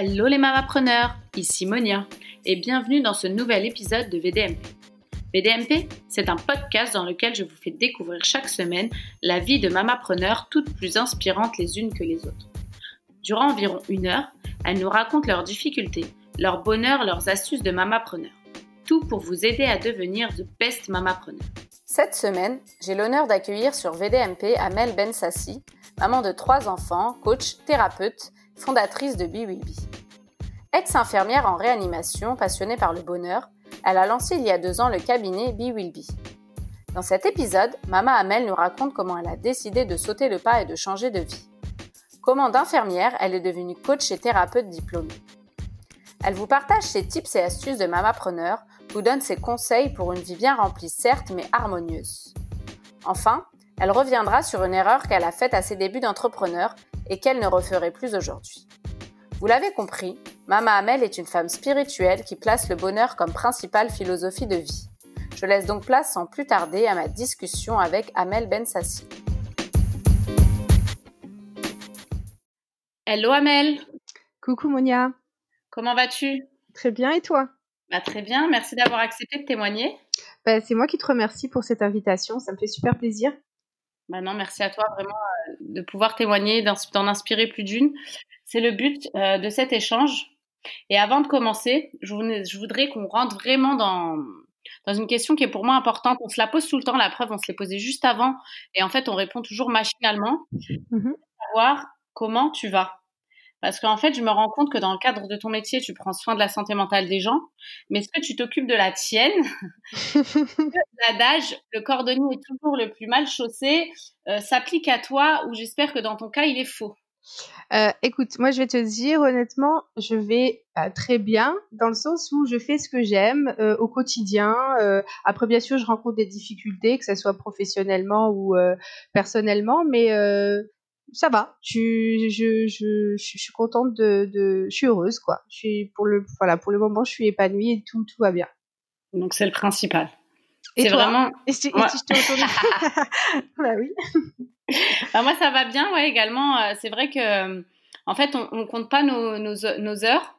Hello les mamapreneurs, ici Monia et bienvenue dans ce nouvel épisode de VDMP. VDMP, c'est un podcast dans lequel je vous fais découvrir chaque semaine la vie de mamapreneurs toutes plus inspirantes les unes que les autres. Durant environ une heure, elles nous racontent leurs difficultés, leurs bonheurs, leurs astuces de mamapreneurs. Tout pour vous aider à devenir the best mamapreneur. Cette semaine, j'ai l'honneur d'accueillir sur VDMP Amel Bensassi, maman de trois enfants, coach, thérapeute, fondatrice de Be Ex-infirmière en réanimation, passionnée par le bonheur, elle a lancé il y a deux ans le cabinet Be Will Dans cet épisode, Mama Amel nous raconte comment elle a décidé de sauter le pas et de changer de vie. Comment d'infirmière, elle est devenue coach et thérapeute diplômée. Elle vous partage ses tips et astuces de mamapreneur, vous donne ses conseils pour une vie bien remplie certes, mais harmonieuse. Enfin, elle reviendra sur une erreur qu'elle a faite à ses débuts d'entrepreneur et qu'elle ne referait plus aujourd'hui. Vous l'avez compris, Mama Amel est une femme spirituelle qui place le bonheur comme principale philosophie de vie. Je laisse donc place sans plus tarder à ma discussion avec Amel Bensassi. Hello Amel Coucou Monia Comment vas-tu? Très bien et toi? Bah, Très bien, merci d'avoir accepté de témoigner. Bah, c'est moi qui te remercie pour cette invitation, ça me fait super plaisir. Bah non, merci à toi vraiment euh, de pouvoir témoigner, d'en inspirer plus d'une. C'est le but euh, de cet échange. Et avant de commencer, je, voudrais qu'on rentre vraiment dans, dans une question qui est pour moi importante. On se la pose tout le temps, la preuve, on se l'est posée juste avant. Et en fait, on répond toujours machinalement. Mmh Savoir comment tu vas. Parce qu'en fait, je me rends compte que dans le cadre de ton métier, tu prends soin de la santé mentale des gens, mais est-ce que tu t'occupes de la tienne? L'adage, le cordonnier est toujours le plus mal chaussé, euh, s'applique à toi, ou j'espère que dans ton cas, il est faux. Euh, écoute, moi je vais te dire honnêtement, je vais euh, très bien dans le sens où je fais ce que j'aime au quotidien. après, bien sûr, je rencontre des difficultés, que ce soit professionnellement ou personnellement, mais ça va. Je, je, je, je, suis contente de, de, je suis heureuse quoi. Je suis pour le, voilà, pour le moment, je suis épanouie et tout, tout va bien. Donc c'est le principal. Et vraiment. Et si, je Bah oui. bah moi ça va bien, ouais. Également, euh, c'est vrai que, en fait, on, on compte pas nos, nos, nos heures,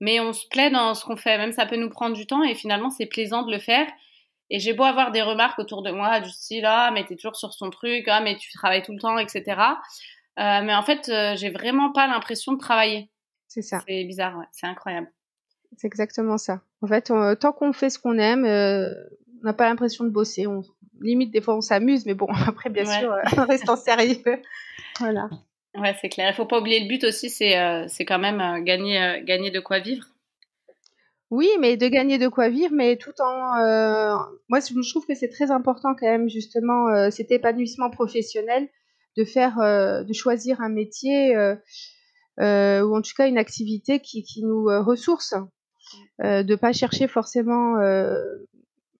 mais on se plaît dans ce qu'on fait. Même ça peut nous prendre du temps et finalement c'est plaisant de le faire. Et j'ai beau avoir des remarques autour de moi du style ah mais t'es toujours sur son truc, ah mais tu travailles tout le temps, etc. Euh, mais en fait, euh, j'ai vraiment pas l'impression de travailler. C'est ça. C'est bizarre, ouais. c'est incroyable. C'est exactement ça. En fait, tant qu'on fait ce qu'on aime, euh, on n'a pas l'impression de bosser. On, limite, des fois, on s'amuse, mais bon, après, bien sûr, on reste en sérieux. voilà. Ouais, c'est clair. Il faut pas oublier le but aussi, c'est c'est quand même gagner, gagner de quoi vivre. Oui, mais de gagner de quoi vivre, mais tout en... Euh, moi, je trouve que c'est très important quand même, justement, euh, cet épanouissement professionnel, de faire, euh, de choisir un métier, ou en tout cas une activité qui, qui nous ressource, de pas chercher forcément,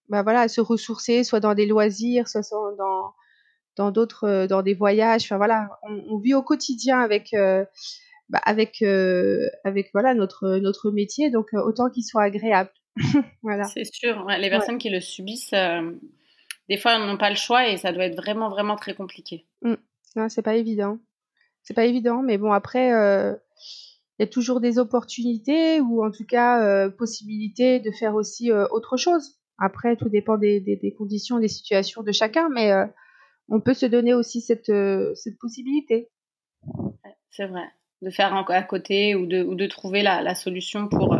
bah voilà, à se ressourcer, soit dans des loisirs, soit dans dans d'autres, dans des voyages. Enfin voilà, on, on, vit au quotidien avec bah, avec euh, avec voilà notre notre métier donc euh, autant qu'il soit agréable. Voilà. C'est sûr les personnes qui le subissent euh, des fois n'ont pas le choix et ça doit être vraiment vraiment très compliqué. Mmh. non c'est pas évident. C'est pas évident mais bon après il y a toujours des opportunités ou en tout cas possibilités de faire aussi autre chose. Après tout dépend des, des, des, conditions des situations de chacun mais on peut se donner aussi cette cette possibilité. C'est vrai de faire à côté ou de, ou de trouver la, la solution pour,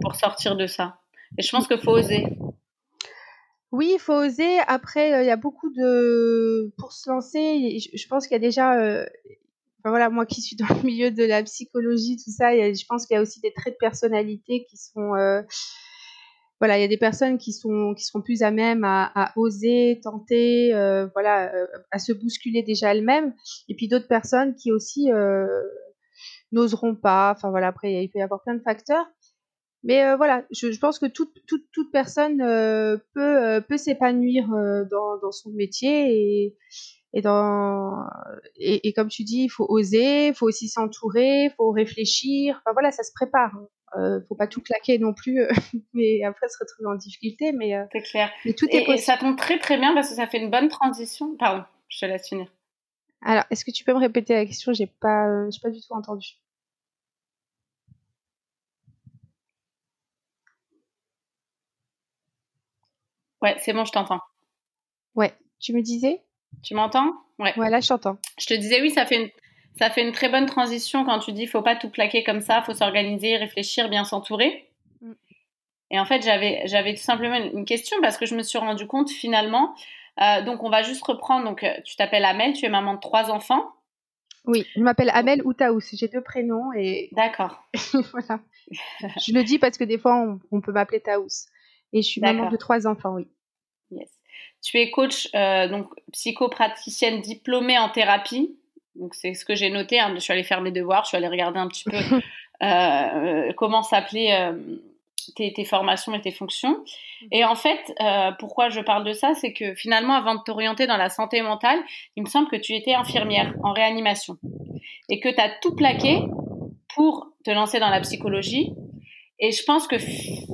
pour sortir de ça. Et je pense qu'il faut oser. Oui, il faut oser. Après, euh, il y a beaucoup de... Pour se lancer, je, pense qu'il y a déjà... Euh, voilà, moi qui suis dans le milieu de la psychologie, tout ça, je pense qu'il y a aussi des traits de personnalité qui sont... Euh, voilà, il y a des personnes qui sont qui plus à même à, à oser, tenter, voilà, à se bousculer déjà elles-mêmes, et puis d'autres personnes qui aussi n'oseront pas. Enfin voilà, après il peut y avoir plein de facteurs. Mais euh, voilà, je, je, pense que toute, toute, toute personne euh, peut, euh, peut s'épanouir dans, dans son métier et, et, dans, et, et, comme tu dis, il faut oser, il faut aussi s'entourer, il faut réfléchir. Enfin voilà, ça se prépare. Hein. faut pas tout claquer non plus, mais après se retrouver en difficulté. Mais c'est clair. Mais tout est. Et ça tombe très très bien parce que ça fait une bonne transition. Pardon, je te laisse finir. Alors, est-ce que tu peux me répéter la question? J'ai pas, euh, j'ai pas du tout entendu. Ouais, c'est bon, je t'entends. Ouais, tu me disais? Tu m'entends? Ouais. Ouais, là, je t'entends. Je te disais, oui, ça fait une, ça fait une très bonne transition quand tu dis faut pas tout plaquer comme ça, faut s'organiser, réfléchir, bien s'entourer. Mm. Et en fait, j'avais, j'avais tout simplement une question parce que je me suis rendu compte finalement euh, donc, on va juste reprendre. Donc, euh, tu t'appelles Amel, tu es maman de trois enfants. Oui, je m'appelle Amel ou Taous. J'ai deux prénoms et. D'accord. voilà. je le dis parce que des fois, on, peut m'appeler Taous. Et je suis maman de trois enfants, oui. Yes. Tu es coach, euh, donc psychopraticienne diplômée en thérapie. Donc c'est ce que j'ai noté. Hein. Je suis allée faire mes devoirs, je suis allée regarder un petit peu euh, comment s'appelaient euh, tes, tes, formations et tes fonctions. Mhm. Et en fait, euh, pourquoi je parle de ça, c'est que finalement, avant de t'orienter dans la santé mentale, il me semble que tu étais infirmière en réanimation et que tu as tout plaqué pour te lancer dans la psychologie et je pense que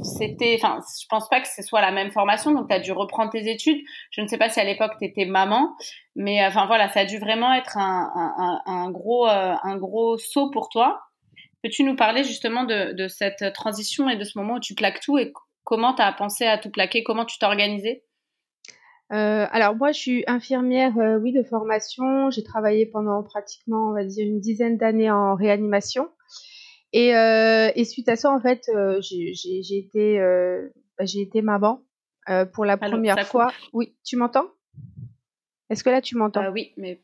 c'était, enfin, je pense pas que ce soit la même formation, donc tu as dû reprendre tes études. Je ne sais pas si à l'époque tu étais maman, mais euh, enfin voilà, ça a dû vraiment être un, un, un gros, euh, un gros saut pour toi. Peux-tu nous parler justement de, de, cette transition et de ce moment où tu plaques tout et comment tu as pensé à tout plaquer, comment tu t'es organisée? Euh, alors moi, je suis infirmière, euh, oui, de formation. J'ai travaillé pendant pratiquement, on va dire, une dizaine d'années en réanimation. Et, euh, et, suite à ça, en fait, j'ai été, bah, j'ai été maman pour la première fois. Oui, tu m'entends? Est-ce que là, tu m'entends? Oui, mais.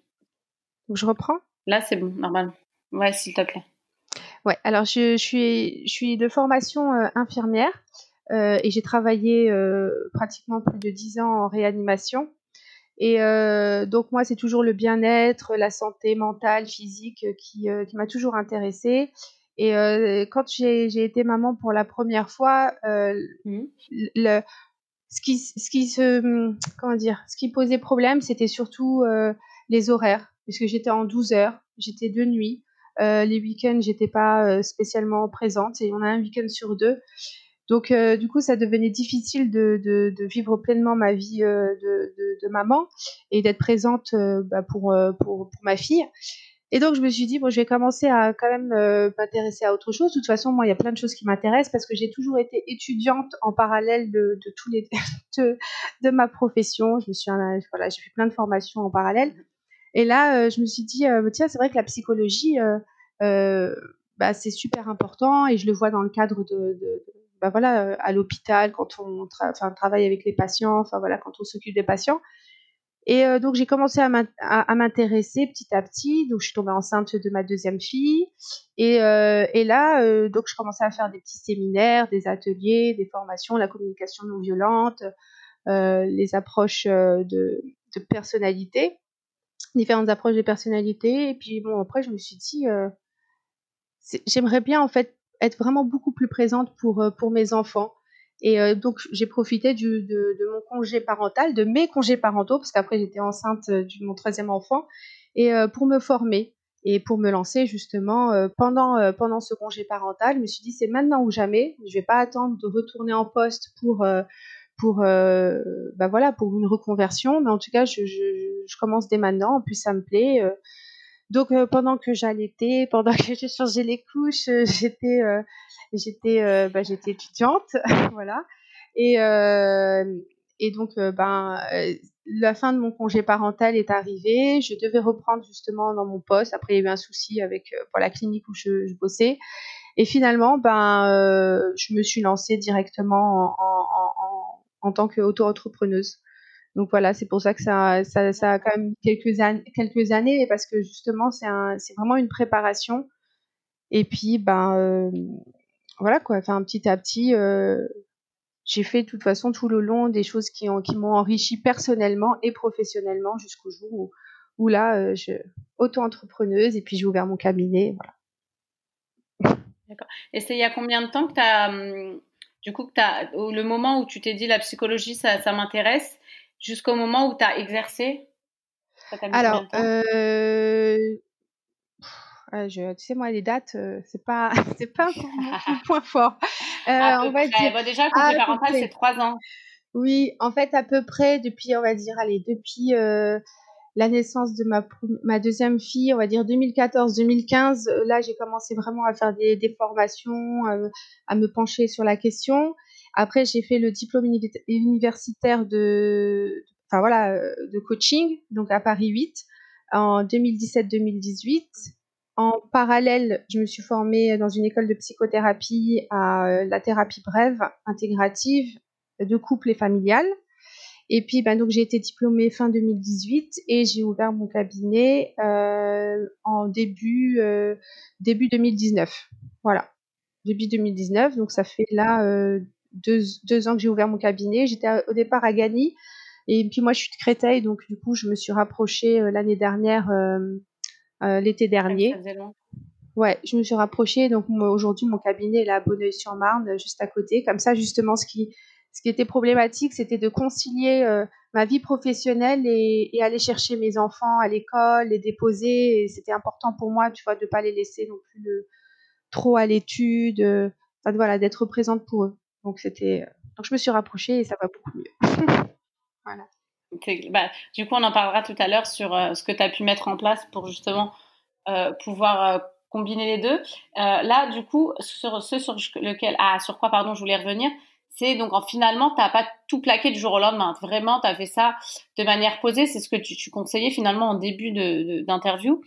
Donc, je reprends? Là, c'est bon, normal. Ouais, s'il te plaît. Ouais, alors je, je, suis, je suis de formation infirmière et j'ai travaillé pratiquement plus de 10 ans en réanimation. Et donc moi, c'est toujours le bien-être, la santé mentale, physique qui, qui m'a toujours intéressée. Et euh, quand j'ai été maman pour la première fois, euh, mmh. le, ce qui, ce qui se, comment dire, ce qui posait problème, c'était surtout euh, les horaires, puisque j'étais en 12 heures, j'étais de nuit. Euh, les week-ends, j'étais pas euh, spécialement présente et on a un week-end sur deux. Donc, euh, du coup, ça devenait difficile de, vivre pleinement ma vie de, maman et d'être présente bah, pour, ma fille. Et donc, je me suis dit, bon, je vais commencer à quand même m'intéresser à autre chose. De toute façon, moi, il y a plein de choses qui m'intéressent parce que j'ai toujours été étudiante en parallèle de, tous les de, ma profession. Je me suis, voilà, j'ai fait plein de formations en parallèle. Et là, je me suis dit, tiens, c'est vrai que la psychologie, bah, c'est super important et je le vois dans le cadre de, de bah, voilà, à l'hôpital quand on travaille avec les patients, enfin voilà, quand on s'occupe des patients. Et euh, donc j'ai commencé à m'intéresser petit à petit. Donc je suis tombée enceinte de ma deuxième fille. Et, euh, et là, euh, donc je commençais à faire des petits séminaires, des ateliers, des formations, la communication non violente, les approches de, de, personnalité, différentes approches de personnalité. Et puis bon, après je me suis dit, j'aimerais bien en fait être vraiment beaucoup plus présente pour pour mes enfants. Et euh, donc j'ai profité de, de, mon congé parental, de mes congés parentaux, parce qu'après j'étais enceinte euh, de mon troisième enfant, et euh, pour me former et pour me lancer justement pendant pendant ce congé parental, je me suis dit c'est maintenant ou jamais. Je vais pas attendre de retourner en poste pour pour bah voilà pour une reconversion, mais en tout cas je, je commence dès maintenant. En plus ça me plaît. Donc pendant que j'allaitais, pendant que je changeais les couches, j'étais j'étais euh, bah, j'étais étudiante, voilà. Et, euh, et donc, euh, ben, la fin de mon congé parental est arrivée. Je devais reprendre justement dans mon poste. Après, il y a eu un souci avec pour la clinique où je, je bossais. Et finalement, ben, je me suis lancée directement en, en, en, en tant qu'auto-entrepreneuse. Donc voilà, c'est pour ça que ça, a quand même quelques, an quelques années, parce que justement, c'est vraiment une préparation. Et puis, ben, voilà quoi, enfin petit à petit, euh, j'ai fait de toute façon tout le long des choses qui, qui m'ont enrichi personnellement et professionnellement jusqu'au jour où, là, euh, je auto-entrepreneuse et puis j'ai ouvert mon cabinet. D'accord. Et c'est il y a combien de temps que tu as, hum, du coup, que le moment où tu t'es dit la psychologie, ça m'intéresse, jusqu'au moment où tu as exercé Alors, euh, je, tu sais, moi, les dates, euh, c'est pas, c'est pas mon, point fort. Euh, on va dire. Bah, déjà, le parental, c'est trois ans. Oui, en fait, à peu près depuis, on va dire, allez, depuis euh, la naissance de ma, ma deuxième fille, on va dire 2014-2015, euh, là, j'ai commencé vraiment à faire des, des formations, euh, à me pencher sur la question. Après, j'ai fait le diplôme universitaire de, enfin voilà, de coaching, donc à Paris 8, en 2017-2018. En parallèle, je me suis formée dans une école de psychothérapie à la thérapie brève intégrative de couple et familiale. Et puis, ben, donc, j'ai été diplômée fin 2018 et j'ai ouvert mon cabinet euh, en début, euh, début 2019. Voilà, début 2019. Donc, ça fait là euh, deux, deux, ans que j'ai ouvert mon cabinet. J'étais au départ à Gagny. Et puis, moi, je suis de Créteil. Donc, du coup, je me suis rapprochée euh, l'année dernière, euh, l'été dernier. Ouais, je me suis rapprochée. Donc, aujourd'hui, mon cabinet est là à Bonneuil-sur-Marne, juste à côté. Comme ça, justement, ce qui ce qui était problématique, c'était de concilier euh, ma vie professionnelle et, aller chercher mes enfants à l'école, les déposer. C'était important pour moi, tu vois, de pas les laisser non plus trop à l'étude, euh, enfin, voilà, d'être présente pour eux. Donc c'était, donc je me suis rapprochée et ça va beaucoup mieux. voilà. Bah, du coup, on en parlera tout à l'heure sur euh, ce que tu as pu mettre en place pour justement pouvoir combiner les deux. là, du coup, sur ce sur lequel, ah, sur quoi, pardon, je voulais revenir, c'est donc en, finalement, tu n'as pas tout plaqué du jour au lendemain. Vraiment, tu as fait ça de manière posée. C'est ce que tu, conseillais finalement en début d'interview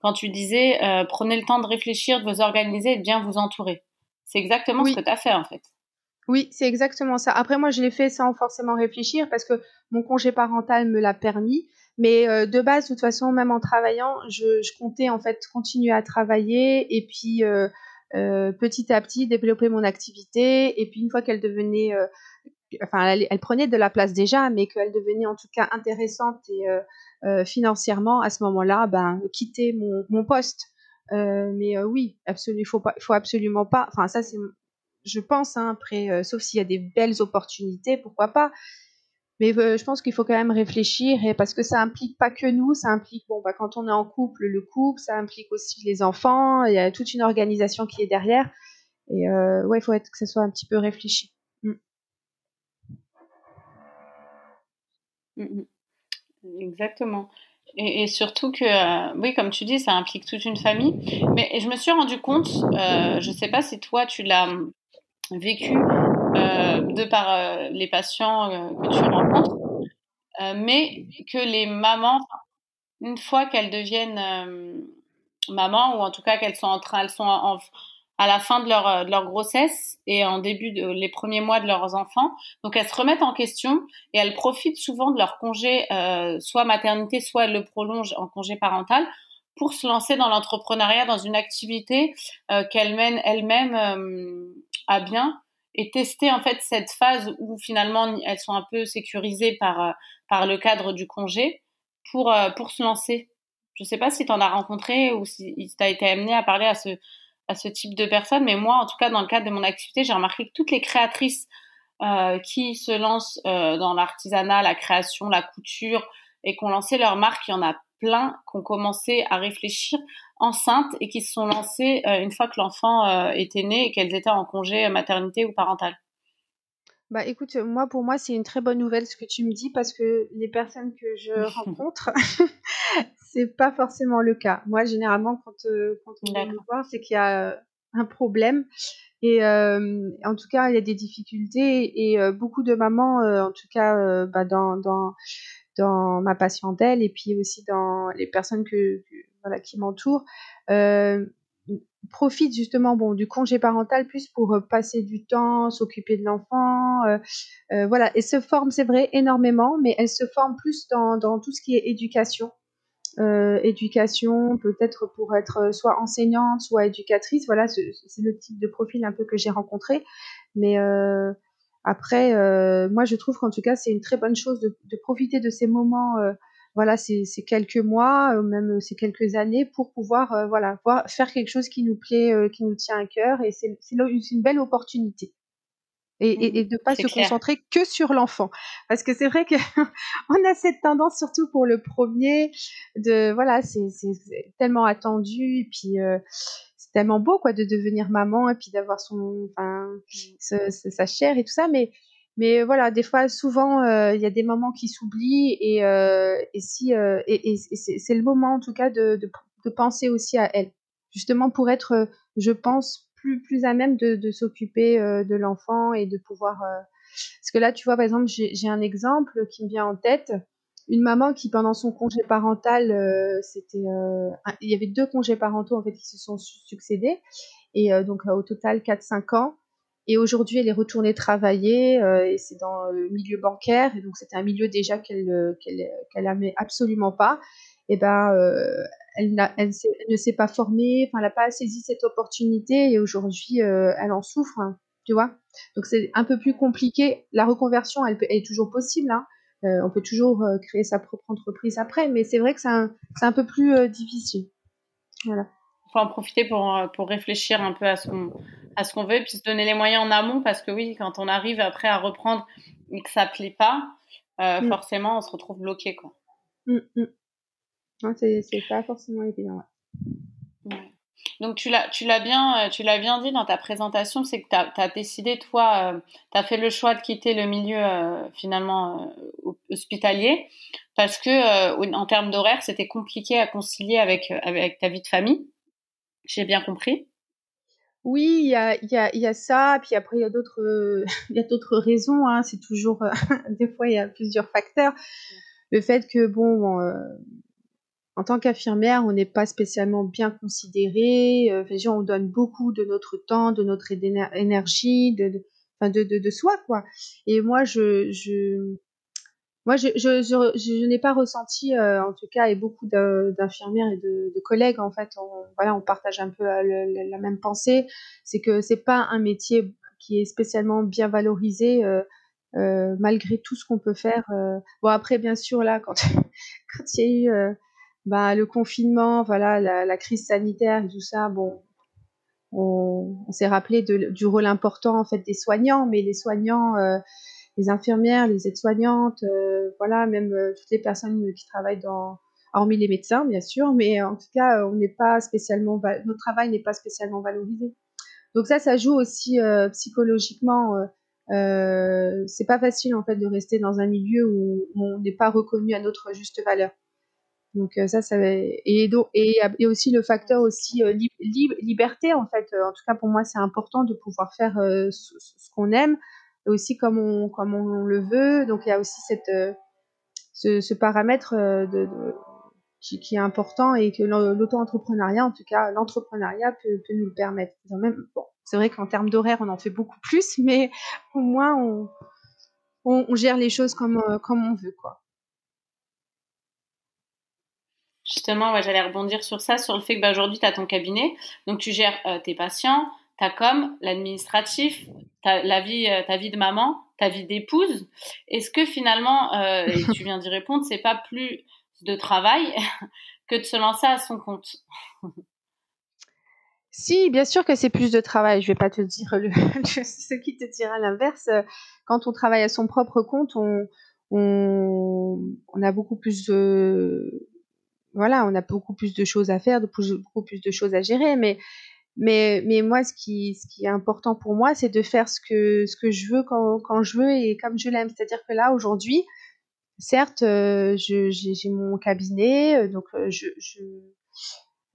quand tu disais euh, prenez le temps de réfléchir, de vous organiser et de bien vous entourer. C'est exactement ce que tu as fait en fait. Oui, c'est exactement ça. Après, moi, je l'ai fait sans forcément réfléchir parce que mon congé parental me l'a permis. Mais euh, de base, de toute façon, même en travaillant, je, comptais en fait continuer à travailler et puis euh, euh, petit à petit développer mon activité. Et puis une fois qu'elle devenait, enfin, elle, prenait de la place déjà, mais qu'elle devenait en tout cas intéressante et financièrement, à ce moment-là, ben, quitter mon, mon poste. mais oui, il faut faut absolument pas. Enfin, ça c'est, je pense, hein, après, sauf s'il y a des belles opportunités, pourquoi pas. Mais euh, je pense qu'il faut quand même réfléchir et parce que ça implique pas que nous, ça implique bon bah quand on est en couple, le couple, ça implique aussi les enfants, il y a toute une organisation qui est derrière et euh, ouais, il faut que ça soit un petit peu réfléchi. Mm. Mm, mm. Exactement. Et, surtout que, euh, oui, comme tu dis, ça implique toute une famille. Mais je me suis rendu compte, je ne sais pas si toi tu l'as vécu, euh, de par euh, les patients euh, que tu rencontres, mais que les mamans, une fois qu'elles deviennent mamans, ou en tout cas qu'elles sont en train, elles sont à la fin de leur, de leur grossesse et en début de les premiers mois de leurs enfants. Donc elles se remettent en question et elles profitent souvent de leur congé, soit maternité, soit elles le prolongent en congé parental pour se lancer dans l'entrepreneuriat, dans une activité qu'elles mènent elles-mêmes à bien et tester en fait cette phase où finalement elles sont un peu sécurisées par euh, par le cadre du congé pour euh, pour se lancer. Je sais pas si tu en as rencontré ou si tu as été amené à parler à ce à ce type de personnes, mais moi en tout cas dans le cadre de mon activité, j'ai remarqué que toutes les créatrices euh, qui se lancent dans l'artisanat, la création, la couture et qui ont lancé leur marque, il y en a plein qui ont commencé à réfléchir enceintes et qui se sont lancées euh, une fois que l'enfant euh, était né et qu'elles étaient en congé maternité ou parental. Bah écoute, moi pour moi c'est une très bonne nouvelle ce que tu me dis parce que les personnes que je rencontre, c'est pas forcément le cas. Moi généralement quand, euh, quand on vient me voir c'est qu'il y a un problème et en tout cas il y a des difficultés et beaucoup de mamans en tout cas bah, dans, dans dans ma patientèle et puis aussi dans les personnes que, voilà qui m'entourent euh, profitent justement bon du congé parental plus pour euh, passer du temps, s'occuper de l'enfant, euh, euh, voilà et se forment c'est vrai énormément, mais elles se forment plus dans, dans tout ce qui est éducation. Euh, éducation, peut-être pour être soit enseignante, soit éducatrice. Voilà, c'est le type de profil un peu que j'ai rencontré. Mais après, euh, moi, je trouve qu'en tout cas, c'est une très bonne chose de, de profiter de ces moments, euh, voilà, ces, ces, quelques mois, euh, même ces quelques années, pour pouvoir, euh, voilà, voir, faire quelque chose qui nous plaît, euh, qui nous tient à cœur, et c'est une belle opportunité. Et, et, et, de pas se concentrer que sur l'enfant, parce que c'est vrai que on a cette tendance, surtout pour le premier, de voilà, c'est tellement attendu, et puis tellement beau quoi de devenir maman et puis d'avoir son enfin sa chair et tout ça. Mais mais voilà des fois souvent euh, il y a des moments qui s'oublient et, euh, et si euh, et, et c'est le moment en tout cas de, de, de, penser aussi à elle. Justement pour être je pense plus plus à même de, de s'occuper de l'enfant et de pouvoir parce que là tu vois par exemple j'ai un exemple qui me vient en tête une maman qui pendant son congé parental c'était il y avait deux congés parentaux en fait qui se sont succédés et donc au total 4 5 ans et aujourd'hui, elle est retournée travailler euh, et c'est dans le milieu bancaire. Et donc, c'était un milieu déjà qu'elle euh, qu'elle qu'elle aimait absolument pas. Et ben, euh, elle, ne s'est pas formée. Enfin, elle n'a pas saisi cette opportunité et aujourd'hui, euh, elle en souffre. Hein, tu vois. Donc, c'est un peu plus compliqué. La reconversion, elle, elle est toujours possible. Hein. Euh, on peut toujours créer sa propre entreprise après, mais c'est vrai que c'est un, un peu plus difficile. Voilà faut en profiter pour, euh, pour réfléchir un peu à ce qu'on à ce qu'on veut et puis se donner les moyens en amont parce que oui, quand on arrive après à reprendre et que ça plaît pas, euh, mm. forcément on se retrouve bloqué quoi. Mm, mm. c'est pas forcément évident. Donc tu l'as tu l'as bien euh, tu l'as bien dit dans ta présentation, c'est que tu as, décidé toi tu as fait le choix de quitter le milieu finalement hospitalier parce que en termes d'horaire, c'était compliqué à concilier avec avec ta vie de famille. J'ai bien compris. Oui, il y a, y, a, y a ça, puis après il y a d'autres, il y a d'autres raisons. Hein, c'est toujours, des fois il y a plusieurs facteurs. Le fait que bon, euh, en tant qu'infirmière, on n'est pas spécialement bien considéré. Euh, on donne beaucoup de notre temps, de notre énergie, de, de, de, de, soi quoi. Et moi, je, je moi, je, je, je, je n'ai pas ressenti, euh, en tout cas, et beaucoup d'infirmières et de, de, collègues, en fait, on, voilà, on partage un peu euh, la même pensée, c'est que c'est pas un métier qui est spécialement bien valorisé, euh, euh malgré tout ce qu'on peut faire. Bon, après, bien sûr, là, quand quand il y a eu bah, le confinement, voilà, la, la, crise sanitaire et tout ça, bon, on, on s'est rappelé de, du rôle important, en fait, des soignants, mais les soignants les infirmières, les aides-soignantes, euh, voilà, même euh, toutes les personnes qui travaillent dans, hormis les médecins bien sûr, mais en tout cas, on n'est pas spécialement, notre travail n'est pas spécialement valorisé. Donc ça, ça joue aussi euh, psychologiquement. Euh, c'est pas facile en fait de rester dans un milieu où, on n'est pas reconnu à notre juste valeur. Donc ça, ça et donc et, et aussi le facteur aussi liberté en fait. En tout cas pour moi, c'est important de pouvoir faire ce, qu'on aime, aussi comme on, comme on le veut. Donc il y a aussi cette, euh, ce, paramètre euh, de, de qui, est important et que l'auto-entrepreneuriat, en tout cas l'entrepreneuriat, peut, nous le permettre. Même, bon, c'est vrai qu'en termes d'horaire, on en fait beaucoup plus, mais au moins on, on, on gère les choses comme, euh, comme on veut, quoi. Justement, ouais, j'allais rebondir sur ça, sur le fait que bah, aujourd'hui, tu as ton cabinet, donc tu gères tes patients, ta com, l'administratif, ta, vie, euh, ta vie de maman, ta vie d'épouse. Est-ce que finalement, euh, tu viens d'y répondre, c'est pas plus de travail que de se lancer à son compte? Si, bien sûr que c'est plus de travail. Je vais pas te dire ce qui te dira l'inverse. Quand on travaille à son propre compte, on, on, on a beaucoup plus de voilà, on a beaucoup plus de choses à faire, beaucoup plus de choses à gérer, mais mais, mais moi, ce qui, ce qui est important pour moi, c'est de faire ce que, ce que je veux quand, quand je veux et comme je l'aime. C'est-à-dire que là, aujourd'hui, certes, euh, j'ai mon cabinet, euh, donc euh, je, je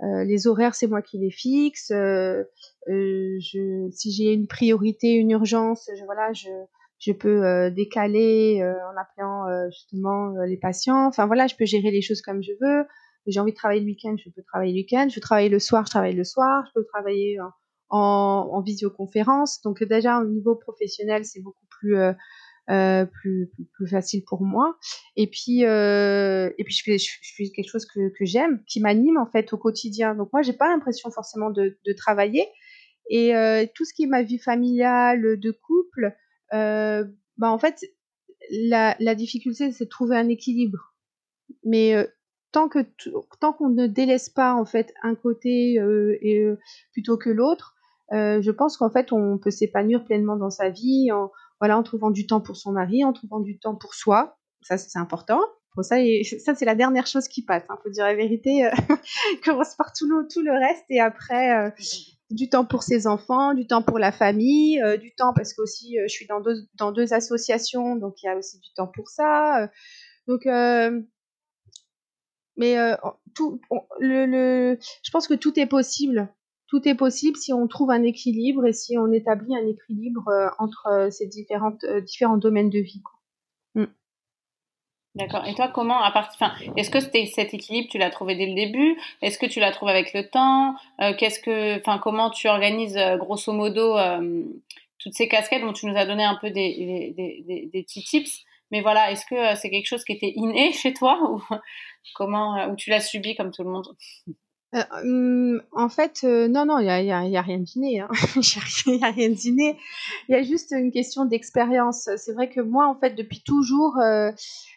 euh, les horaires, c'est moi qui les fixe. Euh, je, si j'ai une priorité, une urgence, je, voilà, je, je peux décaler en appelant justement les patients. Enfin voilà, je peux gérer les choses comme je veux j'ai envie de travailler le week-end, je peux travailler le week-end. Je veux travailler le soir, je travaille le soir. Je peux travailler en, en, visioconférence. Donc déjà au niveau professionnel, c'est beaucoup plus, euh, euh, plus, plus, facile pour moi. Et puis euh, et puis je fais je, fais quelque chose que, que j'aime, qui m'anime en fait au quotidien. Donc moi j'ai pas l'impression forcément de, de travailler. Et euh, tout ce qui est ma vie familiale, de couple, euh, bah en fait la, la difficulté c'est de trouver un équilibre. Mais euh, tant que tant qu'on ne délaisse pas en fait un côté euh, euh, plutôt que l'autre, euh, je pense qu'en fait on peut s'épanouir pleinement dans sa vie en voilà en trouvant du temps pour son mari, en trouvant du temps pour soi. Ça c'est important. Bon, ça, ça c'est la dernière chose qui passe. Hein, faut dire la vérité. Commence par tout le, tout le reste et après du temps pour ses enfants, du temps pour la famille, du temps parce que aussi je suis dans deux dans deux associations, donc il y a aussi du temps pour ça. donc mais euh, tout, le, le, je pense que tout est possible. tout est possible si on trouve un équilibre et si on établit un équilibre entre ces différentes, différents domaines de vie. Mm. D'accord. Et toi, comment, à partir, enfin, est-ce que cet équilibre, tu l'as trouvé dès le début? Est-ce que tu l'as trouvé avec le temps? Qu'est-ce que, enfin, comment tu organises, grosso modo, toutes ces casquettes? Dont tu nous as donné un peu des, des, des, petits tips mais voilà, est-ce que euh, c'est quelque chose qui était inné chez toi ou comment euh, ou tu l'as subi comme tout le monde? Euh, hum, en fait, non, non, il n'y a, a, rien d'inné. Hein. Il n'y a, rien d'inné. Il y a juste une question d'expérience. C'est vrai que moi, en fait, depuis toujours,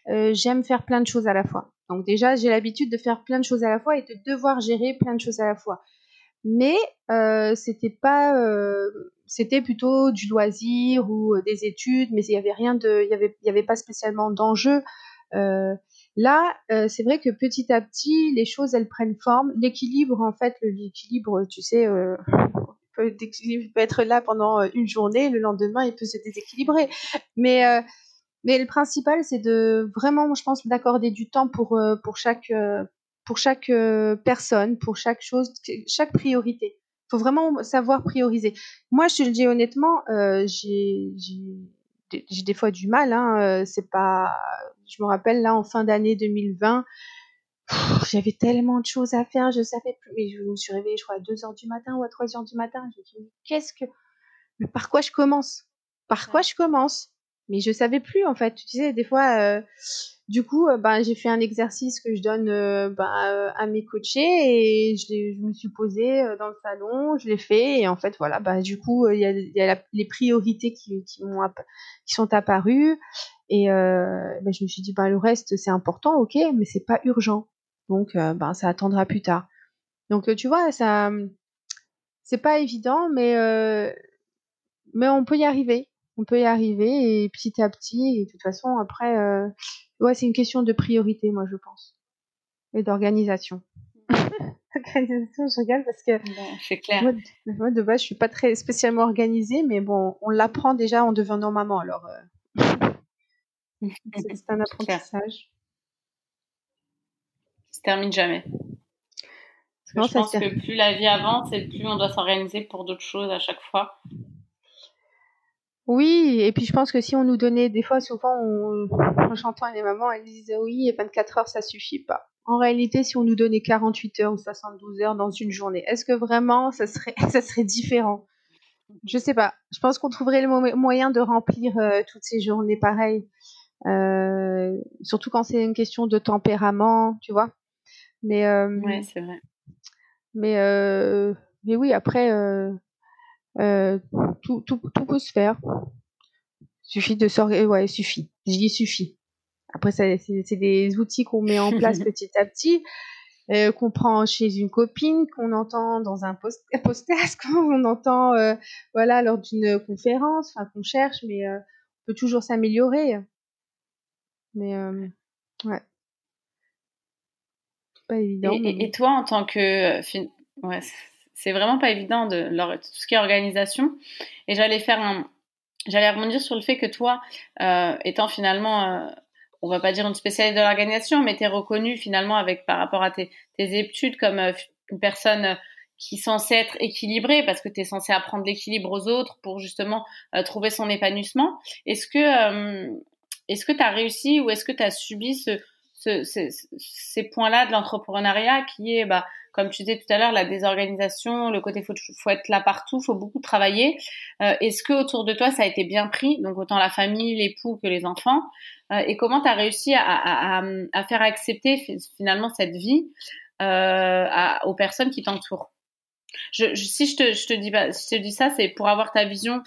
j'aime faire plein de choses à la fois. Donc déjà, j'ai l'habitude de faire plein de choses à la fois et de devoir gérer plein de choses à la fois. Mais c'était pas c'était plutôt du loisir ou euh, des études, mais il y avait rien de, il y avait, pas spécialement d'enjeu. Euh, là, euh, c'est vrai que petit à petit, les choses elles prennent forme. L'équilibre, en fait, l'équilibre, tu sais, peut, peut, être là pendant une journée, le lendemain, il peut se déséquilibrer. Mais mais le principal, c'est de vraiment, je pense, d'accorder du temps pour pour chaque pour chaque personne, pour chaque chose, chaque priorité faut vraiment savoir prioriser. Moi, je te le dis honnêtement, euh, j'ai des fois du mal. Hein, euh, c'est pas. Je me rappelle là en fin d'année 2020, j'avais tellement de choses à faire, je savais plus. Mais je me suis réveillée, je crois, à 2 heures du matin ou à 3 heures du matin. Je me dit, qu'est-ce que. Mais par quoi je commence? Par quoi je commence? Mais je savais plus en fait. Tu sais, des fois. Euh, du coup, euh, ben, j'ai fait un exercice que je donne euh, ben, euh, à mes coachés et je, me suis posée dans le salon, je l'ai fait et en fait voilà, ben, du coup il y a, les priorités qui, qui, qui sont apparues et ben, je me suis dit ben, le reste c'est important, ok, mais c'est pas urgent, donc ben, ça attendra plus tard. Donc tu vois, ça c'est pas évident, mais mais on peut y arriver on peut y arriver et petit à petit et de toute façon après ouais, c'est une question de priorité, moi, je pense. Et d'organisation. organisation, je regarde parce que. c'est clair. Moi, de base, je suis pas très spécialement organisée, mais bon, on l'apprend déjà en devenant maman, alors. Euh, c'est un apprentissage. Ça se termine jamais. Parce je pense que plus la vie avance et plus on doit s'organiser pour d'autres choses à chaque fois. Oui, et puis je pense que si on nous donnait, des fois, souvent, on, j'entends les mamans, elles disent oui, 24 heures, ça suffit pas. En réalité, si on nous donnait 48 heures ou 72 heures dans une journée, est-ce que vraiment ça serait, ça serait différent? Je sais pas. Je pense qu'on trouverait le moyen de remplir euh, toutes ces journées pareilles. Euh, surtout quand c'est une question de tempérament, tu vois. Mais euh, ouais, c'est vrai. Mais euh, mais oui, après euh, tout, tout, tout, peut se faire. Suffit de s'organiser. Ouais, suffit. Je dis suffit. Après, c'est des outils qu'on met en place petit à petit, euh, qu'on prend chez une copine, qu'on entend dans un post podcast, qu'on entend euh, voilà lors d'une conférence, enfin qu'on cherche, mais euh, on peut toujours s'améliorer. Mais euh, ouais, pas évident. Et, et, toi, en tant que ouais, c'est vraiment pas évident de tout ce qui est organisation. Et j'allais faire un, j'allais rebondir sur le fait que toi, euh, étant finalement, euh, on va pas dire une spécialiste de l'organisation, mais tu es reconnue finalement avec par rapport à tes, études comme euh, une personne qui est censée être équilibrée parce que tu es censée apprendre l'équilibre aux autres pour justement euh, trouver son épanouissement. Est-ce que euh, est-ce que tu as réussi ou est-ce que tu as subi ce, ce, ce, ces points-là de l'entrepreneuriat qui est bah, comme tu disais tout à l'heure, la désorganisation, le côté faut, faut être là partout, faut beaucoup travailler. Euh, Est-ce que autour de toi ça a été bien pris, donc autant la famille, l'époux que les enfants, euh, et comment tu as réussi à, à, faire accepter finalement cette vie euh, aux personnes qui t'entourent? Si je te, je te dis si je te dis ça, c'est pour avoir ta vision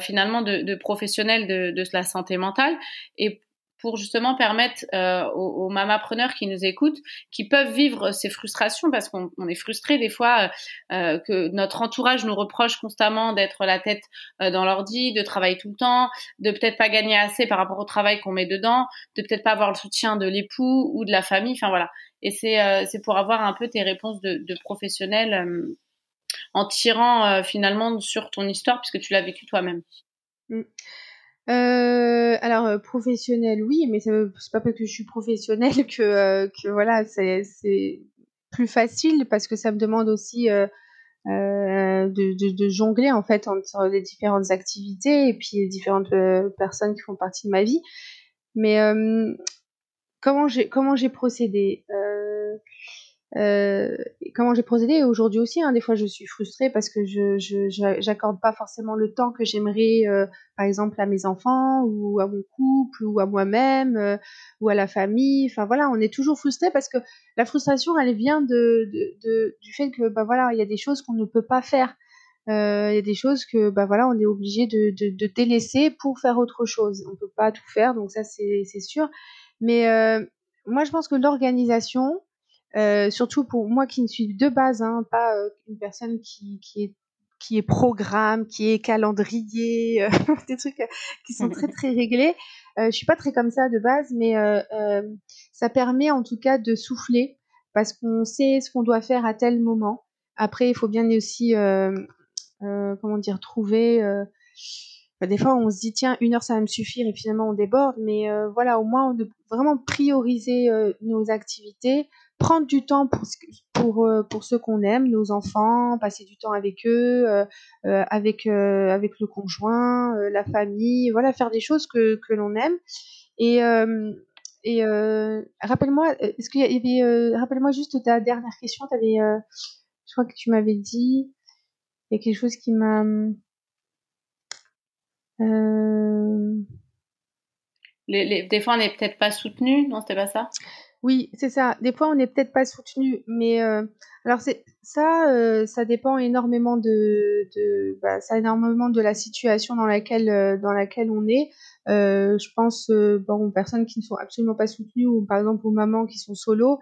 finalement de, de professionnel de, de la santé mentale et pour justement permettre euh, aux, aux mamapreneurs qui nous écoutent, qui peuvent vivre ces frustrations, parce qu'on est frustré des fois euh, euh, que notre entourage nous reproche constamment d'être la tête dans l'ordi, de travailler tout le temps, de peut-être pas gagner assez par rapport au travail qu'on met dedans, de peut-être pas avoir le soutien de l'époux ou de la famille, enfin voilà. Et c'est pour avoir un peu tes réponses de, de professionnels en tirant finalement sur ton histoire, puisque tu l'as vécu toi-même. Mm. Euh, alors euh, professionnel, oui, mais c'est pas parce que je suis professionnelle que, euh, que voilà, c'est plus facile parce que ça me demande aussi de, de, de, jongler en fait entre les différentes activités et puis les différentes personnes qui font partie de ma vie. Mais comment j'ai comment j'ai procédé? Euh, comment j'ai procédé aujourd'hui aussi. Hein, des fois, je suis frustrée parce que je j'accorde pas forcément le temps que j'aimerais, euh, par exemple, à mes enfants ou à mon couple ou à moi-même euh, ou à la famille. Enfin voilà, on est toujours frustré parce que la frustration, elle vient de, de, de du fait que bah voilà, il y a des choses qu'on ne peut pas faire. Euh, il y a des choses que bah voilà, on est obligé de, de, de, délaisser pour faire autre chose. On peut pas tout faire, donc ça c'est sûr. Mais moi, je pense que l'organisation, euh, surtout pour moi qui ne suis de base, hein, pas euh, une personne qui, qui, est qui est programme, qui est calendrier, euh, des trucs qui sont très très réglés. je suis pas très comme ça de base, mais ça permet en tout cas de souffler parce qu'on sait ce qu'on doit faire à tel moment. Après, il faut bien aussi, comment dire, trouver. Des fois, on se dit tiens, une heure ça va me suffire et finalement on déborde, mais voilà, au moins de vraiment prioriser nos activités prendre du temps pour pour euh, pour ceux qu'on aime, nos enfants, passer du temps avec eux, euh, euh, avec avec le conjoint, la famille, voilà, faire des choses que que l'on aime. Et et rappelle-moi, est-ce qu'il y avait, rappelle-moi juste ta dernière question. T'avais, je crois que tu m'avais dit, il y a quelque chose qui m'a des fois, on n'est peut-être pas soutenu, non, c'était pas ça? Oui, c'est ça. Des fois, on n'est peut-être pas soutenu, mais euh, alors c'est ça, euh, ça dépend énormément de, de bah, ça énormément de la situation dans laquelle euh, dans laquelle on est. je pense bon aux personnes qui ne sont absolument pas soutenues ou par exemple aux mamans qui sont solo.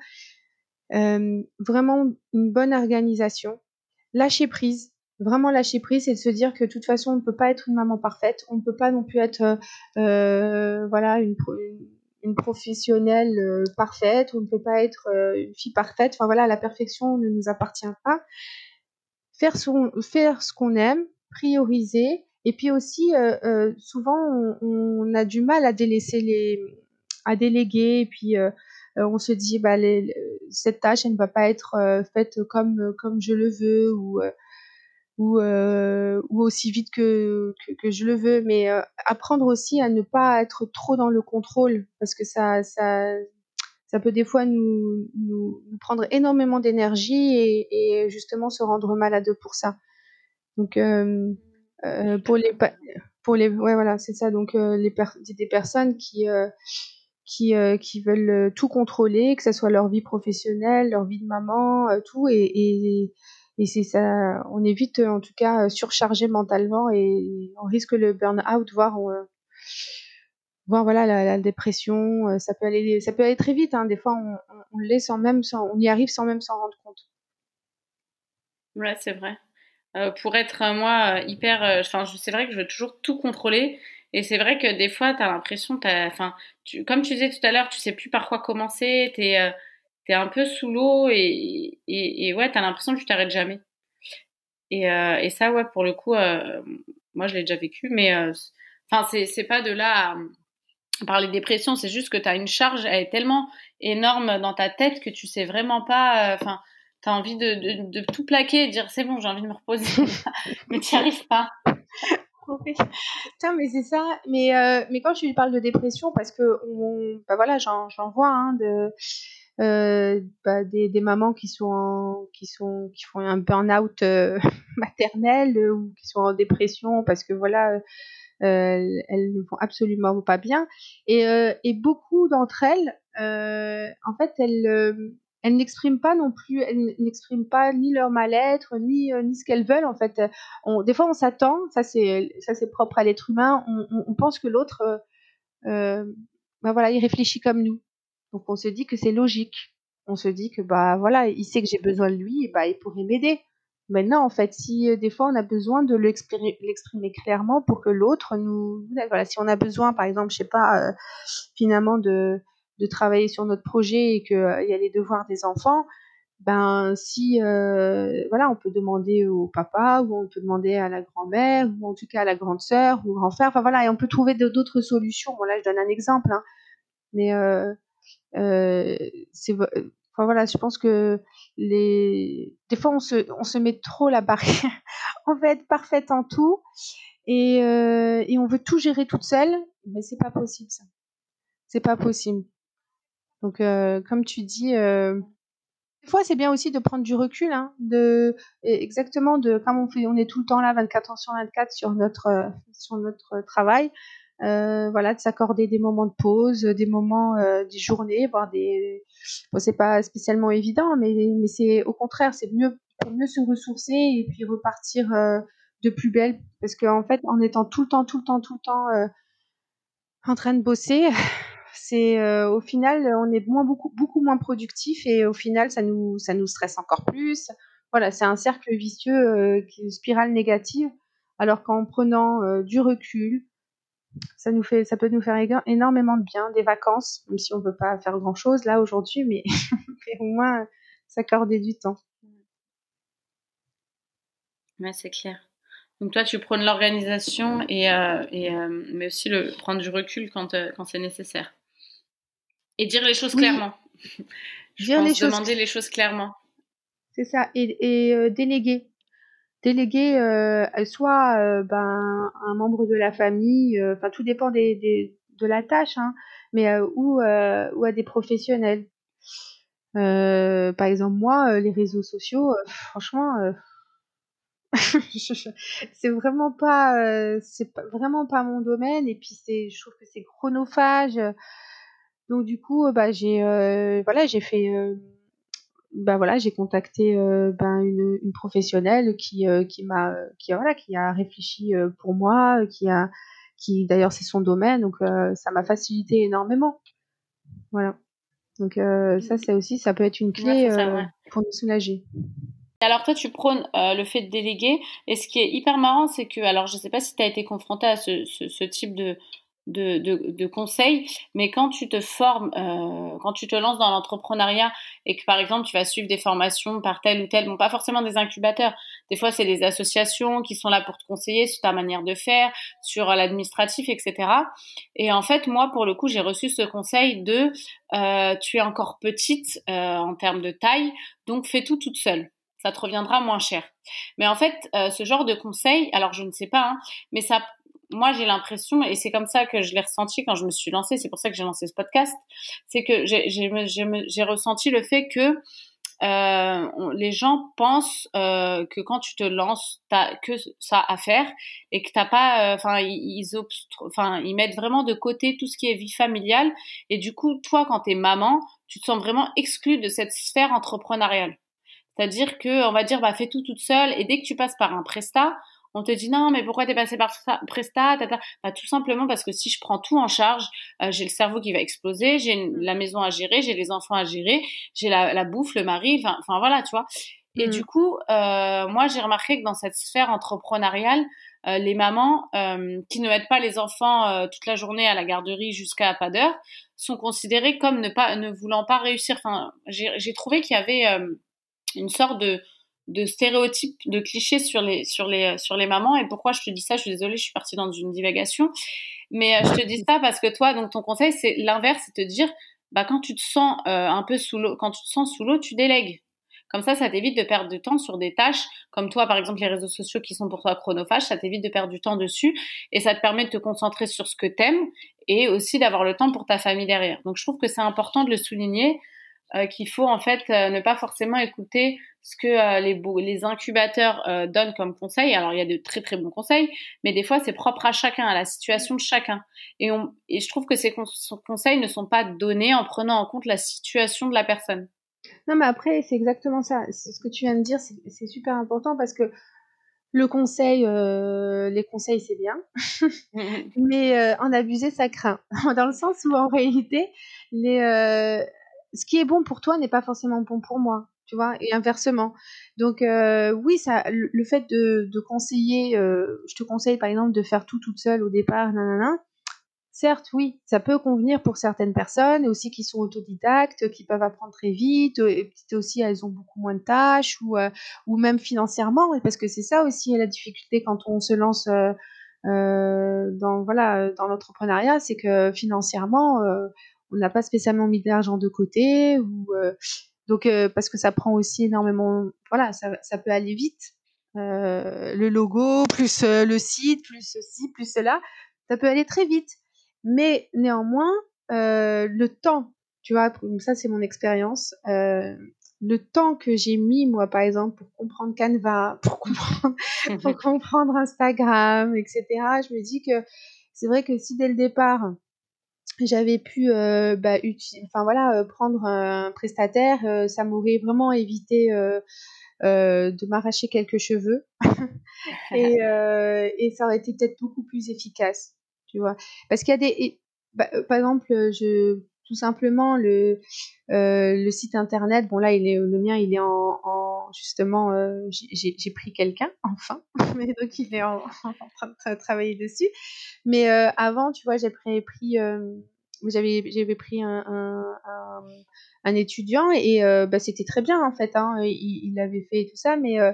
vraiment une bonne organisation, lâcher prise, vraiment lâcher prise, c'est de se dire que de toute façon on ne peut pas être une maman parfaite, on ne peut pas non plus être voilà une, une une professionnelle euh, parfaite, on ne peut pas être euh, une fille parfaite. Enfin voilà, la perfection ne nous appartient pas. Faire, son, faire ce qu'on aime, prioriser, et puis aussi euh, souvent on, a du mal à délaisser les, à déléguer, et puis on se dit bah cette tâche elle ne va pas être faite comme comme je le veux ou ou, euh, ou aussi vite que, que, que, je le veux, mais euh, apprendre aussi à ne pas être trop dans le contrôle, parce que ça, ça, ça peut des fois nous, nous, prendre énormément d'énergie et, et, justement se rendre malade pour ça. Donc euh, euh pour les pour les ouais voilà c'est ça. Donc euh, les per des personnes qui qui, qui veulent tout contrôler, que ce soit leur vie professionnelle, leur vie de maman, tout, et, et, et c'est ça, on évite en tout cas surchargé mentalement et on risque le burn-out, voire, euh, voire voilà la, dépression. Euh, ça peut aller, ça peut aller très vite. Hein. Des fois, on, on, l'est sans même, on y arrive sans même s'en rendre compte. Ouais, c'est vrai. Euh, pour être moi hyper, enfin, c'est vrai que je veux toujours tout contrôler. Et c'est vrai que des fois, as l'impression, enfin, comme tu disais tout à l'heure, tu sais plus par quoi commencer. Tu es t'es un peu sous l'eau et, et, et, ouais, t'as l'impression que tu t'arrêtes jamais. Et, euh, ça, ouais, pour le coup, euh, moi, je l'ai déjà vécu, mais euh, enfin, c'est, c'est pas de là à parler de dépression, c'est juste que t'as une charge, elle est tellement énorme dans ta tête que tu sais vraiment pas, enfin, t'as envie de, tout plaquer et dire c'est bon, j'ai envie de me reposer, mais t'y arrives pas. Tiens, mais c'est ça. Mais, mais quand je lui parle de dépression, parce que bah voilà, j'en, j'en vois hein, de euh, bah, des, des, mamans qui sont qui sont qui font un burn-out euh, maternel euh, ou qui sont en dépression parce que voilà elles ne vont absolument pas bien et, et beaucoup d'entre elles en fait elles elles n'expriment pas non plus, elles n'expriment pas ni leur mal-être, ni, ni ce qu'elles veulent. En fait, on, des fois, on s'attend, ça c'est, ça c'est propre à l'être humain. On, on, on pense que l'autre, euh, ben voilà, il réfléchit comme nous. Donc on se dit que c'est logique. On se dit que bah voilà, il sait que j'ai besoin de lui, et bah il pourrait m'aider. Maintenant, en fait, si euh, des fois on a besoin de l'exprimer clairement pour que l'autre nous, voilà, si on a besoin, par exemple, je sais pas, euh, finalement de de travailler sur notre projet et qu'il euh, y a les devoirs des enfants, ben si voilà, on peut demander au papa ou on peut demander à la grand-mère ou en tout cas à la grande sœur ou grand frère. Enfin voilà, et on peut trouver d'autres solutions. Bon là, je donne un exemple, hein. mais euh, c'est Enfin voilà, je pense que des fois on se met trop la barrière. on veut être parfaite en tout et euh, et on veut tout gérer toute seule, mais c'est pas possible ça. C'est pas possible. Donc euh, comme tu dis euh, des fois c'est bien aussi de prendre du recul hein, exactement de comme on est tout le temps là 24 heures sur 24 sur sur notre travail euh, voilà, de s'accorder des moments de pause, des moments, euh, des journées, voire des. Bon, c'est pas spécialement évident, mais, mais c'est au contraire, c'est mieux pour mieux se ressourcer et puis repartir euh, de plus belle, parce qu'en fait, en étant tout le temps, tout le temps, tout le temps euh, en train de bosser, c'est euh, au final, on est moins beaucoup, beaucoup moins productif et au final, ça nous, ça nous stresse encore plus. Voilà, c'est un cercle vicieux, qui une spirale négative. Alors qu'en prenant du recul, ça nous fait, ça peut nous faire énormément de bien, des vacances, même si on peut pas faire grand chose là aujourd'hui, mais, au moins s'accorder du temps. Ouais, c'est clair. Donc toi, tu prônes l'organisation et, euh, et euh, mais aussi le prendre du recul quand, euh, quand c'est nécessaire. Et dire les choses clairement. Je dire pense les choses... demander les choses clairement. C'est ça. Et, et déléguer déléguer euh, soit euh, ben, un membre de la famille, euh, enfin tout dépend de la tâche, hein, mais euh, ou, ou à des professionnels. par exemple, moi, les réseaux sociaux, franchement, c'est vraiment pas, c'est vraiment pas mon domaine. Et puis c'est, je trouve que c'est chronophage. Donc du coup, bah j'ai, voilà, j'ai fait bah voilà, j'ai contacté euh, ben une, une, professionnelle qui euh, qui m'a qui voilà qui a réfléchi euh, pour moi, qui a qui d'ailleurs c'est son domaine, donc ça m'a facilité énormément. Voilà. Donc ça c'est aussi ça peut être une clé pour nous soulager. Alors toi, tu prônes le fait de déléguer. Et ce qui est hyper marrant, c'est que, alors je ne sais pas si tu as été confronté à ce, ce, ce type de, de, conseils, mais quand tu te formes, euh, quand tu te lances dans l'entrepreneuriat et que par exemple tu vas suivre des formations par tel ou tel, bon pas forcément des incubateurs, des fois c'est des associations qui sont là pour te conseiller sur ta manière de faire, sur l'administratif, etc. Et en fait moi pour le coup j'ai reçu ce conseil de euh, tu es encore petite euh, en termes de taille, donc fais tout toute seule ça te reviendra moins cher. Mais en fait, ce genre de conseil, alors je ne sais pas, hein, mais ça moi j'ai l'impression, et c'est comme ça que je l'ai ressenti quand je me suis lancée, c'est pour ça que j'ai lancé ce podcast, c'est que j'ai ressenti le fait que euh, les gens pensent euh, que quand tu te lances, t'as que ça à faire et que t'as pas, euh, enfin ils, enfin ils mettent vraiment de côté tout ce qui est vie familiale et du coup toi quand t'es maman, tu te sens vraiment exclu de cette sphère entrepreneuriale. C'est-à-dire que on va dire bah fais tout toute seule et dès que tu passes par un prestat, on te dit non, mais pourquoi t'es passé par Presta bah, Tout simplement parce que si je prends tout en charge, euh, j'ai le cerveau qui va exploser, j'ai la maison à gérer, j'ai les enfants à gérer, j'ai la, bouffe, le mari, enfin voilà, tu vois. Et mm. du coup, euh, moi j'ai remarqué que dans cette sphère entrepreneuriale, euh, les mamans qui ne mettent pas les enfants toute la journée à la garderie jusqu'à pas d'heure sont considérées comme ne pas ne voulant pas réussir. Enfin, j'ai trouvé qu'il y avait une sorte de de stéréotypes, de clichés sur les, sur les, sur les mamans. Et pourquoi je te dis ça? Je suis désolée, je suis partie dans une divagation. Mais euh, je te dis ça parce que toi, donc ton conseil, c'est l'inverse, c'est te dire, bah quand tu te sens euh, un peu sous l'eau, quand tu te sens sous l'eau, tu délègues. Comme ça, ça t'évite de perdre du temps sur des tâches comme toi, par exemple, les réseaux sociaux qui sont pour toi chronophages, ça t'évite de perdre du temps dessus et ça te permet de te concentrer sur ce que t'aimes et aussi d'avoir le temps pour ta famille derrière. Donc, je trouve que c'est important de le souligner euh, qu'il faut en fait euh, ne pas forcément écouter ce que euh, les, les incubateurs donnent comme conseil. Alors il y a de très très bons conseils, mais des fois c'est propre à chacun, à la situation de chacun. Et, on, et je trouve que ces conseils ne sont pas donnés en prenant en compte la situation de la personne. Non, mais après c'est exactement ça. C'est ce que tu viens de dire, c'est super important parce que le conseil, les conseils c'est bien, mais en abuser ça craint. Dans le sens où en réalité les ce qui est bon pour toi n'est pas forcément bon pour moi, tu vois, et inversement. Donc euh, oui, le, fait de, conseiller, euh, je te conseille par exemple de faire tout toute seule au départ, nanana. Certes, oui, ça peut convenir pour certaines personnes, aussi qui sont autodidactes, qui peuvent apprendre très vite, et aussi elles ont beaucoup moins de tâches, ou, euh, ou même financièrement, parce que c'est ça aussi la difficulté quand on se lance dans voilà dans l'entrepreneuriat, c'est que financièrement, on n'a pas spécialement mis d'argent de côté ou euh, Donc parce que ça prend aussi énormément, voilà, ça, ça peut aller vite. le logo, plus le site, plus ceci, plus cela, ça peut aller très vite. Mais néanmoins, le temps, tu vois, ça c'est mon expérience. le temps que j'ai mis moi, par exemple, pour comprendre Canva, pour comprendre, pour comprendre Instagram, etc. Je me dis que c'est vrai que si dès le départ j'avais pu euh, bah, enfin voilà euh, prendre un prestataire euh, ça m'aurait vraiment évité de m'arracher quelques cheveux. Et, et ça aurait été peut-être beaucoup plus efficace tu vois. Parce qu'il y a des bah, par exemple je tout simplement le le site internet bon là il est le mien il est en, en justement j'ai pris quelqu'un enfin mais donc il est en, train de travailler dessus. Mais avant tu vois j'avais pris un, un, un, étudiant et euh, bah, c'était très bien en fait hein, il, il avait fait tout ça mais euh,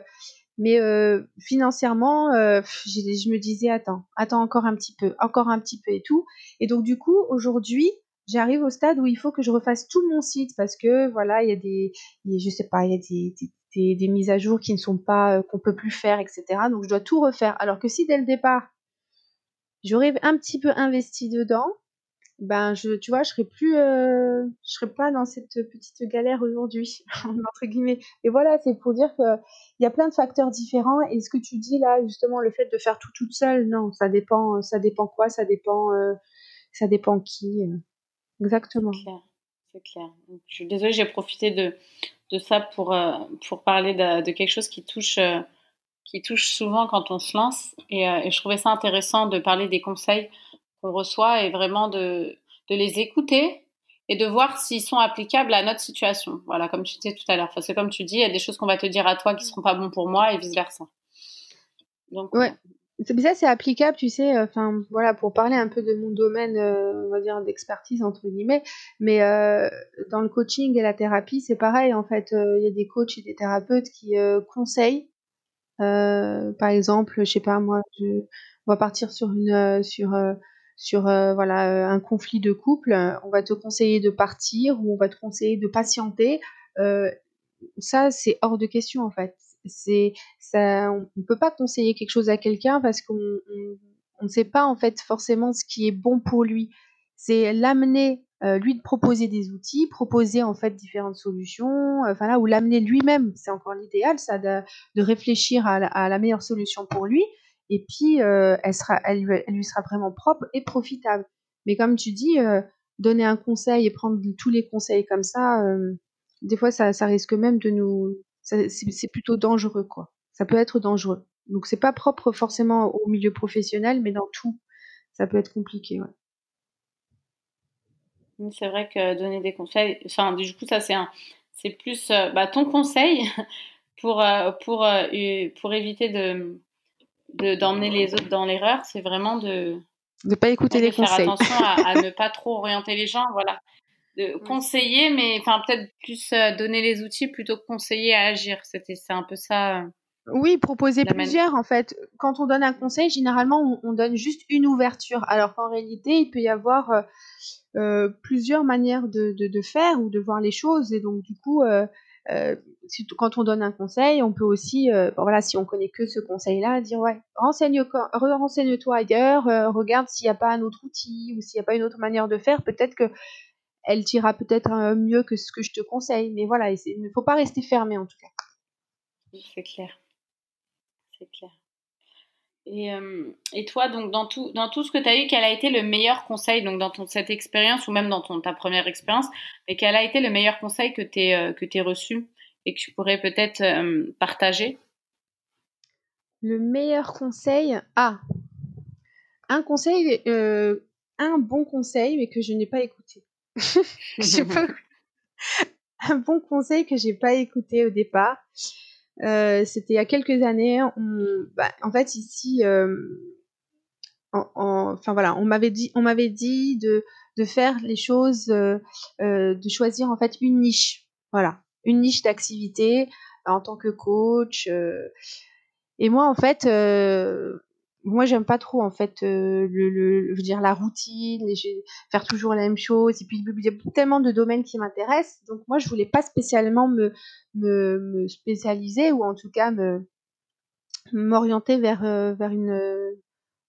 euh, financièrement je me disais attends attends encore un petit peu encore un petit peu et tout. Et donc du coup aujourd'hui j'arrive au stade où il faut que je refasse tout mon site parce que voilà il y a des je sais pas il y a des, des, mises à jour qui ne sont pas qu'on peut plus faire etc donc je dois tout refaire. Alors que si dès le départ j'aurais un petit peu investi dedans ben je tu vois je serais plus euh, je serais pas dans cette petite galère aujourd'hui entre guillemets. Et voilà c'est pour dire que il y a plein de facteurs différents. Et ce que tu dis là justement le fait de faire tout toute seule non ça dépend ça dépend quoi? Ça dépend euh, ça dépend qui euh. exactement. C'est clair. Je suis désolée j'ai profité de de ça pour pour parler de, quelque chose qui touche qui touche souvent quand on se lance et, et je trouvais ça intéressant de parler des conseils qu'on reçoit et vraiment de, de les écouter et de voir s'ils sont applicables à notre situation. Voilà, comme tu disais tout à l'heure. Parce que comme tu dis, il y a des choses qu'on va te dire à toi qui seront pas bons pour moi et vice versa. Donc. Ça, c'est applicable, tu sais. Enfin, voilà, pour parler un peu de mon domaine, euh, on va dire d'expertise entre guillemets. Mais euh, dans le coaching et la thérapie, c'est pareil. En fait, euh, il y a des coachs et des thérapeutes qui conseillent. par exemple, je sais pas moi, je, on va partir sur une sur sur euh, voilà euh, un conflit de couple, on va te conseiller de partir ou on va te conseiller de patienter. Euh, ça, c'est hors de question en fait. C'est ça, on ne peut pas conseiller quelque chose à quelqu'un parce qu'on ne sait pas en fait forcément ce qui est bon pour lui. C'est l'amener lui de proposer des outils, proposer en fait différentes solutions, enfin là, ou l'amener lui-même, c'est encore l'idéal, ça, de, réfléchir à la, meilleure solution pour lui, et puis euh, elle, sera, elle, lui sera vraiment propre et profitable. Mais comme tu dis, euh, donner un conseil et prendre tous les conseils comme ça, euh, des fois ça, risque même de nous, c'est plutôt dangereux quoi. Ça peut être dangereux. Donc c'est pas propre forcément au milieu professionnel, mais dans tout, ça peut être compliqué. Ouais. C'est vrai que donner des conseils, enfin du coup ça c'est un, c'est plus bah, ton conseil pour pour pour éviter de d'emmener les autres dans l'erreur, c'est vraiment de ne pas écouter les faire conseils. attention à, ne pas trop orienter les gens, voilà. De conseiller, mais enfin peut-être plus euh, donner les outils plutôt que conseiller à agir. C'était c'est un peu ça. Euh, oui, proposer plusieurs en fait. Quand on donne un conseil, généralement on, donne juste une ouverture, alors qu'en réalité il peut y avoir euh, plusieurs manières de, de, de, faire ou de voir les choses, et donc du coup euh, quand on donne un conseil, on peut aussi, euh, voilà, si on connaît que ce conseil-là, dire ouais, renseigne-toi ailleurs, euh, regarde s'il n'y a pas un autre outil ou s'il n'y a pas une autre manière de faire. Peut-être que elle t'ira peut-être mieux que ce que je te conseille. Mais voilà, il ne faut pas rester fermé en tout cas. C'est clair. C'est clair. Et, et, toi, donc dans tout, dans tout ce que tu as eu, quel a été le meilleur conseil, donc dans ton, cette expérience ou même dans ton, ta première expérience, et quel a été le meilleur conseil que tu euh, que reçu et que tu pourrais peut-être partager? Le meilleur conseil Ah Un conseil, euh, un bon conseil, mais que je n'ai pas écouté. un bon conseil que j'ai pas écouté au départ. Euh, c'était il y a quelques années. Bah, en fait, ici, euh, enfin voilà, on m'avait dit, de faire les choses, euh, de choisir en fait une niche, voilà, une niche d'activité en tant que coach. et moi, en fait, moi j'aime pas trop en fait euh, le, dire la routine faire toujours la même chose et puis il y a tellement de domaines qui m'intéressent. Donc moi je voulais pas spécialement me, me, spécialiser ou en tout cas me m'orienter vers euh, vers une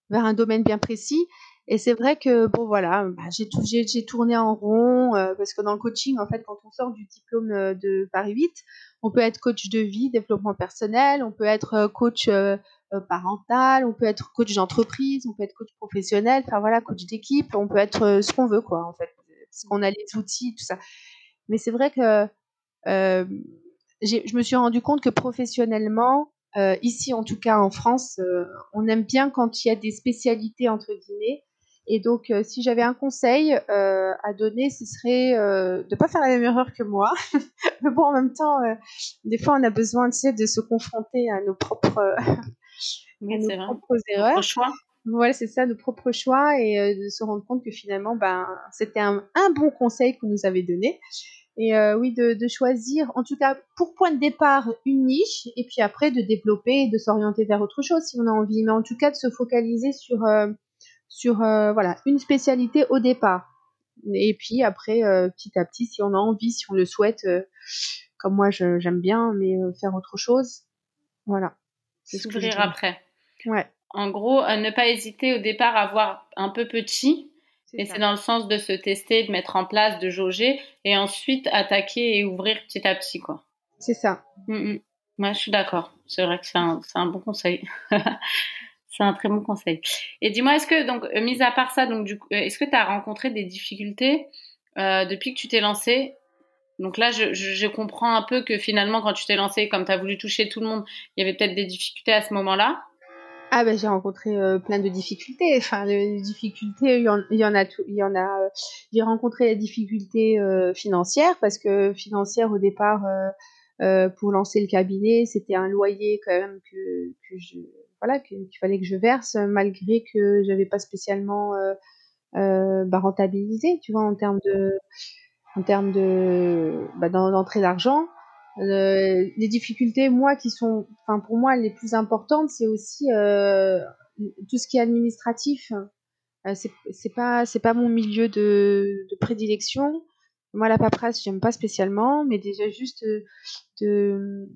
vers un domaine bien précis. Et c'est vrai que bon voilà bah, j'ai j'ai tourné en rond euh, parce que dans le coaching en fait quand on sort du diplôme de Paris 8 on peut être coach de vie développement personnel on peut être coach parental, on peut être coach d'entreprise, on peut être coach professionnel, enfin voilà, coach d'équipe, on peut être euh, ce qu'on veut quoi en fait, parce qu'on a les outils, tout ça. Mais c'est vrai que euh, je me suis rendu compte que professionnellement, ici en tout cas en France, on aime bien quand il y a des spécialités entre guillemets. Et donc, si j'avais un conseil à donner, ce serait de ne pas faire la même erreur que moi. Mais bon, en même temps, des fois, on a besoin de se confronter à nos propres nos propres erreurs. choix. Voilà, c'est ça, nos propres choix et euh, de se rendre compte que finalement, ben, c'était un, bon conseil qu'on nous avait donné. Et euh, oui, de, choisir, en tout cas, pour point de départ, une niche, et puis après de développer et de s'orienter vers autre chose si on a envie. Mais en tout cas, de se focaliser sur, euh, sur voilà, une spécialité au départ. Et puis après, petit à petit, si on a envie, si on le souhaite, comme moi j'aime bien, mais faire autre chose, voilà. S'ouvrir après. Ouais. En gros, ne pas hésiter au départ à voir un peu petit. Et c'est dans le sens de se tester, de mettre en place, de jauger, et ensuite attaquer et ouvrir petit à petit, quoi. C'est ça. Mm, mm. Moi, je suis d'accord. C'est vrai que c'est un, un, bon conseil. c'est un très bon conseil. Et dis-moi, est-ce que, donc, euh, mis à part ça, donc, euh, est-ce que tu as rencontré des difficultés euh, depuis que tu t'es lancé donc là, je, comprends un peu que finalement, quand tu t'es lancé, comme tu as voulu toucher tout le monde, il y avait peut-être des difficultés à ce moment-là. Ah ben j'ai rencontré euh, plein de difficultés. Enfin, les difficultés, il y en, a, tout, il y en a. Euh, j'ai rencontré les difficultés euh, financières parce que financière au départ, pour lancer le cabinet, c'était un loyer quand même que, voilà, qu'il fallait que je verse malgré que j'avais pas spécialement bah, rentabilisé, tu vois, en termes de en termes de bah, d'entrée d'argent. Euh, les difficultés, moi, qui sont, enfin pour moi, les plus importantes, c'est aussi euh, tout ce qui est administratif. Euh, c'est pas c'est pas mon milieu de, de prédilection. Moi, la paperasse, j'aime pas spécialement, mais déjà juste de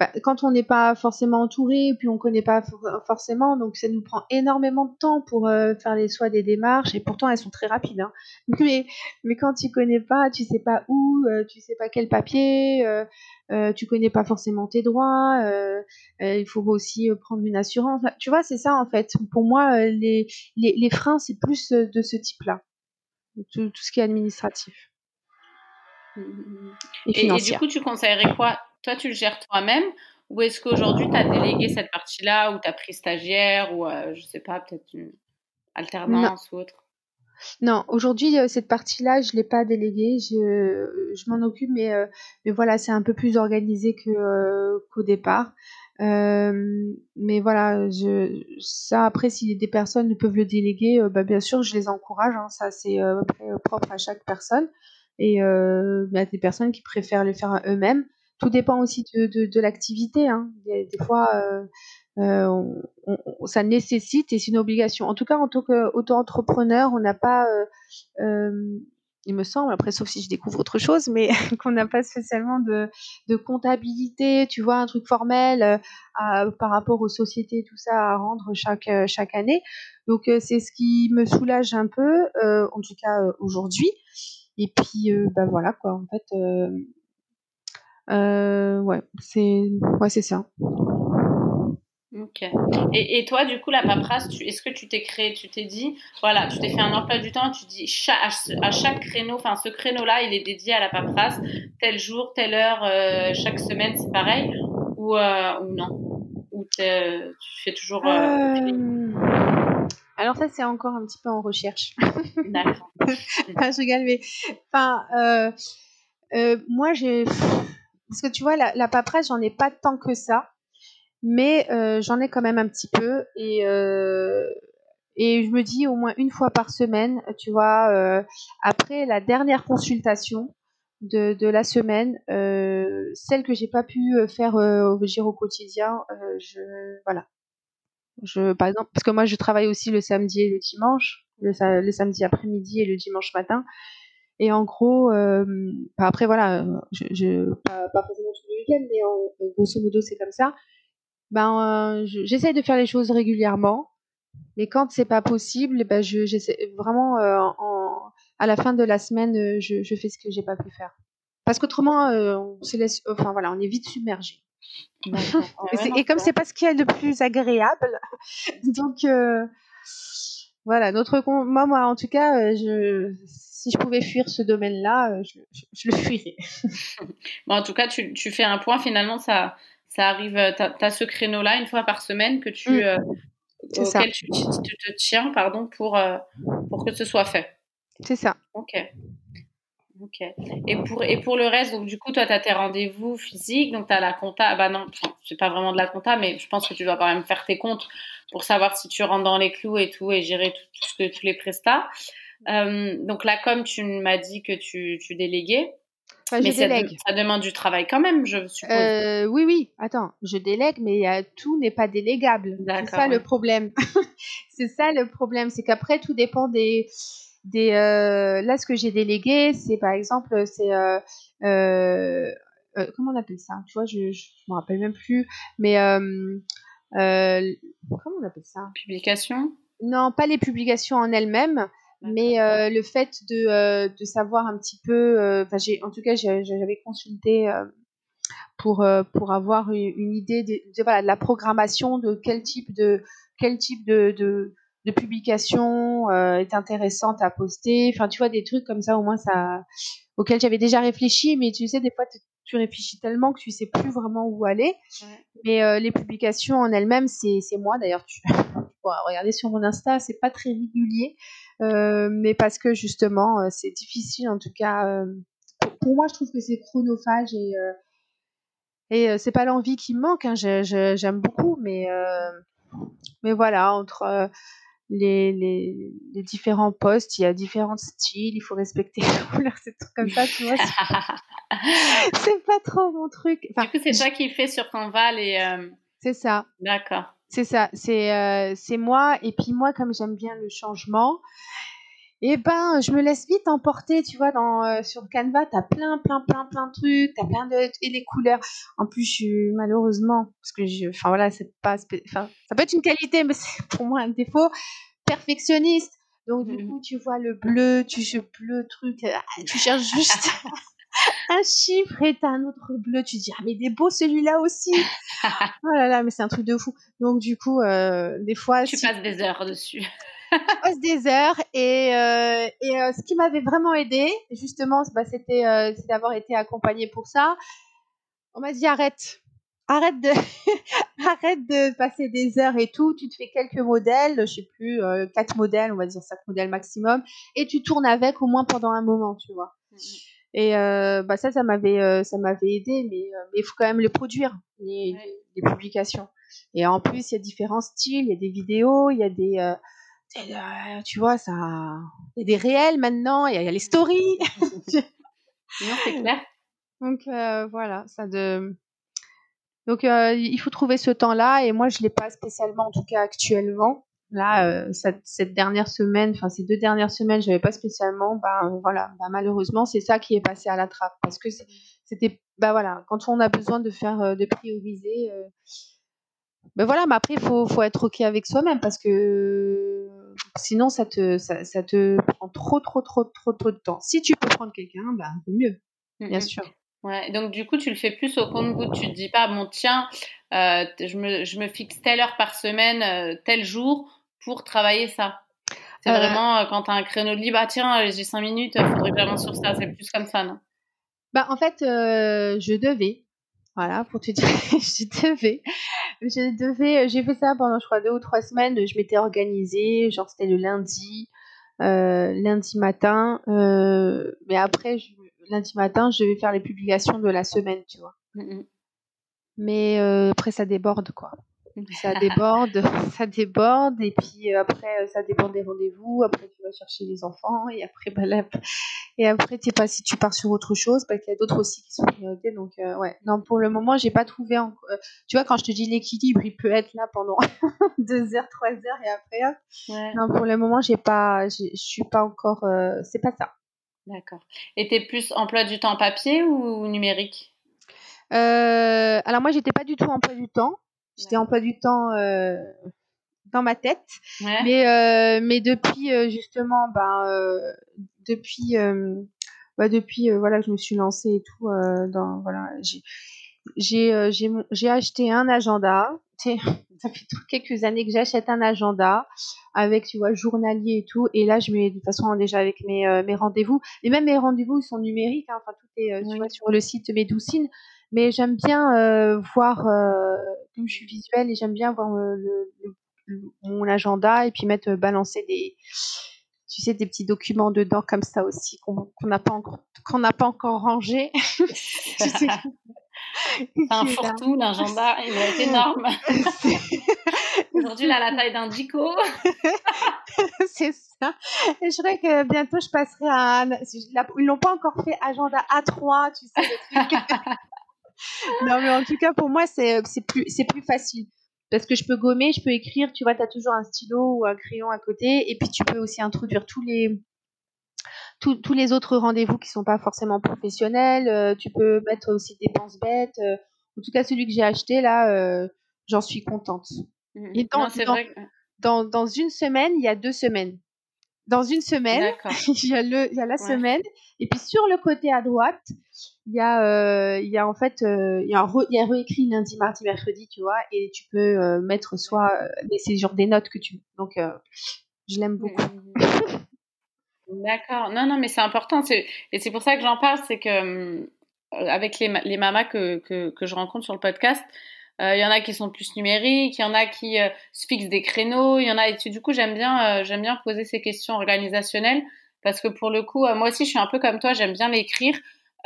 bah, quand on n'est pas forcément entouré, puis on connaît pas forcément, donc ça nous prend énormément de temps pour euh, faire les soins des démarches, et pourtant elles sont très rapides. Hein. Mais, mais quand tu connais pas, tu sais pas où, euh, tu sais pas quel papier, euh, euh, tu connais pas forcément tes droits, il faut aussi prendre une assurance. Tu vois, c'est ça en fait. Pour moi, les, les, les freins, c'est plus de ce type-là, tout, tout, ce qui est administratif. Et, et, et, du coup, tu conseillerais quoi toi, tu le gères toi-même ou est-ce qu'aujourd'hui, tu as délégué cette partie-là ou tu as pris stagiaire ou, euh, je sais pas, peut-être une alternance ou autre? Non, aujourd'hui, euh, cette partie-là, je ne l'ai pas déléguée. Je, je m'en occupe, mais, euh, mais voilà, c'est un peu plus organisé que, qu'au départ. mais voilà, je, ça, après, si des personnes peuvent le déléguer, bah, bien sûr, je les encourage. Hein, ça, c'est propre à chaque personne. Et il y a des personnes qui préfèrent le faire eux-mêmes. Tout dépend aussi de, de, l'activité. Hein. Des, fois, euh, euh, ça nécessite et c'est une obligation. En tout cas, en tant qu'auto-entrepreneur, on n'a pas, euh, il me semble, après sauf si je découvre autre chose, mais qu'on n'a pas spécialement de, de, comptabilité, tu vois, un truc formel par rapport aux sociétés, tout ça à rendre chaque, chaque année. Donc c'est ce qui me soulage un peu, en tout cas aujourd'hui. Et puis, ben voilà quoi, en fait euh, ouais, c'est ouais, c'est ça. Ok. Et, et, toi, du coup, la paperasse, est-ce que tu t'es créé, tu t'es dit, voilà, tu t'es fait un emploi du temps, tu dis à, chaque créneau, enfin ce créneau-là, il est dédié à la paperasse, tel jour, telle heure, euh, chaque semaine, c'est pareil, ou, euh, ou non? Ou tu fais toujours. Euh, alors ça, c'est encore un petit peu en recherche. D'accord. je rigole, mais enfin, moi, j'ai parce que tu vois, la, la paperasse, j'en ai pas tant que ça, mais euh, j'en ai quand même un petit peu. Et, euh, et je me dis au moins une fois par semaine, tu vois, euh, après la dernière consultation de, de la semaine, celle que j'ai pas pu faire au, quotidien, je voilà. Je, par exemple, parce que moi, je travaille aussi le samedi et le dimanche, le, samedi après-midi et le dimanche matin. Et en gros, euh, bah, après voilà, je, je pas, pas forcément tous les week-ends, mais en, grosso modo c'est comme ça. Ben, euh, j'essaie de faire les choses régulièrement, mais quand c'est pas possible, ben je j'essaie vraiment euh, en, à la fin de la semaine, euh, je, je fais ce que j'ai pas pu faire. Parce qu'autrement, euh, on se laisse, enfin voilà, on est vite submergé. et, comme c'est pas ce qu'il y a de plus agréable, donc euh, voilà, notre moi, moi en tout cas, je, si je pouvais fuir ce domaine-là, je, je, le fuirais. bon, en tout cas, tu, tu, fais un point. Finalement, ça, ça arrive. Tu as, ce créneau-là une fois par semaine que tu, mm. auquel tu, tu, te tiens, pardon, pour pour que ce soit fait. C'est ça. Ok. Ok. Et pour, et pour le reste, donc du coup, toi, tu as tes rendez-vous physiques, donc tu as la compta. Bah non, c'est pas vraiment de la compta, mais je pense que tu dois quand même faire tes comptes pour savoir si tu rentres dans les clous et tout et gérer tout, ce que, tous les prestats. Euh, donc là, comme tu m'as dit que tu, tu déléguais, mais ça, demande du travail quand même, je suppose. Euh, oui, oui. Attends, je délègue, mais tout n'est pas délégable. C'est ça le problème. c'est ça le problème, c'est qu'après tout dépend des des euh, là ce que j'ai délégué c'est par exemple c'est euh, euh, comment on appelle ça? Tu vois je je me rappelle même plus mais comment on appelle ça? Publication? Non pas les publications en elles-mêmes mais le fait de, de savoir un petit peu j'ai en tout cas j'avais consulté pour pour avoir une, idée de, de, voilà, de la programmation de quel type de quel type de, de publication euh, est intéressante à poster. Enfin, tu vois, des trucs comme ça, au moins, ça, auxquels j'avais déjà réfléchi, mais tu sais, des fois, tu réfléchis tellement que tu sais plus vraiment où aller. Mais euh, les publications en elles-mêmes, c'est, c'est moi. D'ailleurs, tu, pourras regarder sur mon Insta, c'est pas très régulier, euh, mais parce que justement, euh, c'est difficile, en tout cas. Euh, pour, moi, je trouve que c'est chronophage et et c'est pas l'envie qui me manque. Hein. j'aime beaucoup, mais mais voilà, entre les, les, les, différents postes, il y a différents styles, il faut respecter les couleurs, c'est tout comme ça, tu vois. c'est pas trop mon truc. Enfin, du coup, c'est toi qui fais sur Canva les. Euh... C'est ça. D'accord. C'est ça, c'est euh, moi. Et puis moi, comme j'aime bien le changement, eh ben, je me laisse vite emporter, tu vois, dans, euh, sur Canva, t'as plein, plein, plein, plein de trucs, t'as plein de, et les couleurs. En plus, je malheureusement, parce que je, enfin voilà, c'est pas, enfin, ça peut être une qualité, mais c'est pour moi un défaut, perfectionniste. Donc, du mmh. coup, tu vois le bleu, tu joues bleu, truc, euh, tu cherches juste un chiffre et t'as un autre bleu, tu dis, ah, mais il est beau celui-là aussi. oh là là, mais c'est un truc de fou. Donc, du coup, euh, des fois. Tu passes des heures dessus passe des heures et, euh, et euh, ce qui m'avait vraiment aidé, justement, bah, c'était euh, d'avoir été accompagnée pour ça. On m'a dit arrête, arrête de arrête de passer des heures et tout. Tu te fais quelques modèles, je sais plus, quatre modèles, on va dire cinq modèles maximum, et tu tournes avec au moins pendant un moment, tu vois. Mmh et euh, bah ça, ça m'avait euh, ça m'avait aidé, mais il faut quand même les produire les, les, publications. Et en plus, il y a différents styles, il y a des vidéos, il y a des euh, tu vois, ça, il y a des réels maintenant, il y, a les stories. non, c'est clair. Donc euh, voilà, ça de. Donc euh, il faut trouver ce temps-là et moi je l'ai pas spécialement en tout cas actuellement. Là, cette, cette, dernière semaine, enfin ces deux dernières semaines, je n'avais pas spécialement. Bah voilà, bah, malheureusement c'est ça qui est passé à la trappe parce que c'était, bah voilà, quand on a besoin de faire, de prioriser. Ben voilà, mais après il faut, faut être ok avec soi-même parce que sinon ça te, ça, ça, te prend trop, trop, trop, trop, trop de temps. Si tu peux prendre quelqu'un, ben, un peu mieux, bien sûr. Ouais, donc du coup, tu le fais plus au compte-goutte. Tu te dis pas, bon, tiens, euh, je, me, je me fixe telle heure par semaine, euh, tel jour pour travailler ça. C'est euh... vraiment quand tu as un créneau de libre, ah, tiens, j'ai cinq minutes, il faudrait que j'avance sur ça. C'est plus comme ça, non? Bah, En fait, je devais. Voilà, pour te dire, je devais. Je devais, j'ai fait ça pendant, je crois, deux ou trois semaines. Je m'étais organisée, genre c'était le lundi, euh, lundi matin. Euh, mais après, je, lundi matin, je devais faire les publications de la semaine, tu vois. Mmh mais euh, après, ça déborde, quoi. Ça déborde, ça déborde, et puis après, ça dépend des rendez-vous. Après, tu vas chercher les enfants, et après, bah, là, et après, tu sais pas si tu pars sur autre chose, parce qu'il y a d'autres aussi qui sont priorités. Donc, ouais. Non, pour le moment, j'ai pas trouvé. tu vois, quand je te dis l'équilibre, il peut être là pendant deux heures, trois heures, et après. Non, pour le moment, j'ai pas, je suis pas encore. c'est pas ça. D'accord. Et tu es plus emploi du temps papier ou numérique? Euh, Alors moi, j'étais pas du tout emploi du temps. J'étais emploi du temps euh, dans ma tête. Mais, euh, mais depuis, justement, ben, depuis, bah, depuis voilà, je me suis lancée et tout. dans, voilà, j'ai, j'ai acheté un agenda ça fait quelques années que j'achète un agenda avec, tu vois, journalier et tout. Et là, je mets de toute façon déjà avec mes, euh, mes rendez-vous. Et même mes rendez-vous, ils sont numériques. Hein. Enfin, tout est, euh, tu vois, sur le site Médoucine. Mais j'aime bien euh, voir, comme je suis visuelle, et j'aime bien voir le, mon agenda et puis mettre, balancer des, tu sais, des petits documents dedans comme ça aussi qu'on n'a pas encore, qu'on n'a pas encore rangé. Un fourre-tout, l'agenda, il va être énorme. Aujourd'hui, il a la taille d'un dico. c'est ça. Et je crois que bientôt, je passerai à. Ils l'ont pas encore fait agenda A3, tu sais, le truc. non, mais en tout cas, pour moi, c'est plus, plus facile. Parce que je peux gommer, je peux écrire, tu vois, tu as toujours un stylo ou un crayon à côté. Et puis, tu peux aussi introduire tous les, tous les autres rendez-vous qui sont pas forcément professionnels. Euh, tu peux mettre aussi des dépenses bêtes. Euh, en tout cas, celui que j'ai acheté là, euh, j'en suis contente. Mmh. Et dans, dans, dans, une semaine, il y a deux semaines. Dans une semaine, il y a, le, il y a la semaine. Et puis sur le côté à droite, il y a, il y a en fait, il, y a il y a réécrit lundi, mardi, mercredi, tu vois, et tu peux mettre soit, c'est genre des notes que tu veux. Donc, je l'aime beaucoup. D'accord. Non, non, mais c'est important. Et c'est pour ça que j'en parle, c'est que euh, avec les, les mamas que, que, que, je rencontre sur le podcast, euh, il y en a qui sont plus numériques, il y en a qui euh, se fixent des créneaux, il y en a. Et du coup, j'aime bien, j'aime bien poser ces questions organisationnelles parce que pour le coup, moi aussi, je suis un peu comme toi, j'aime bien l'écrire.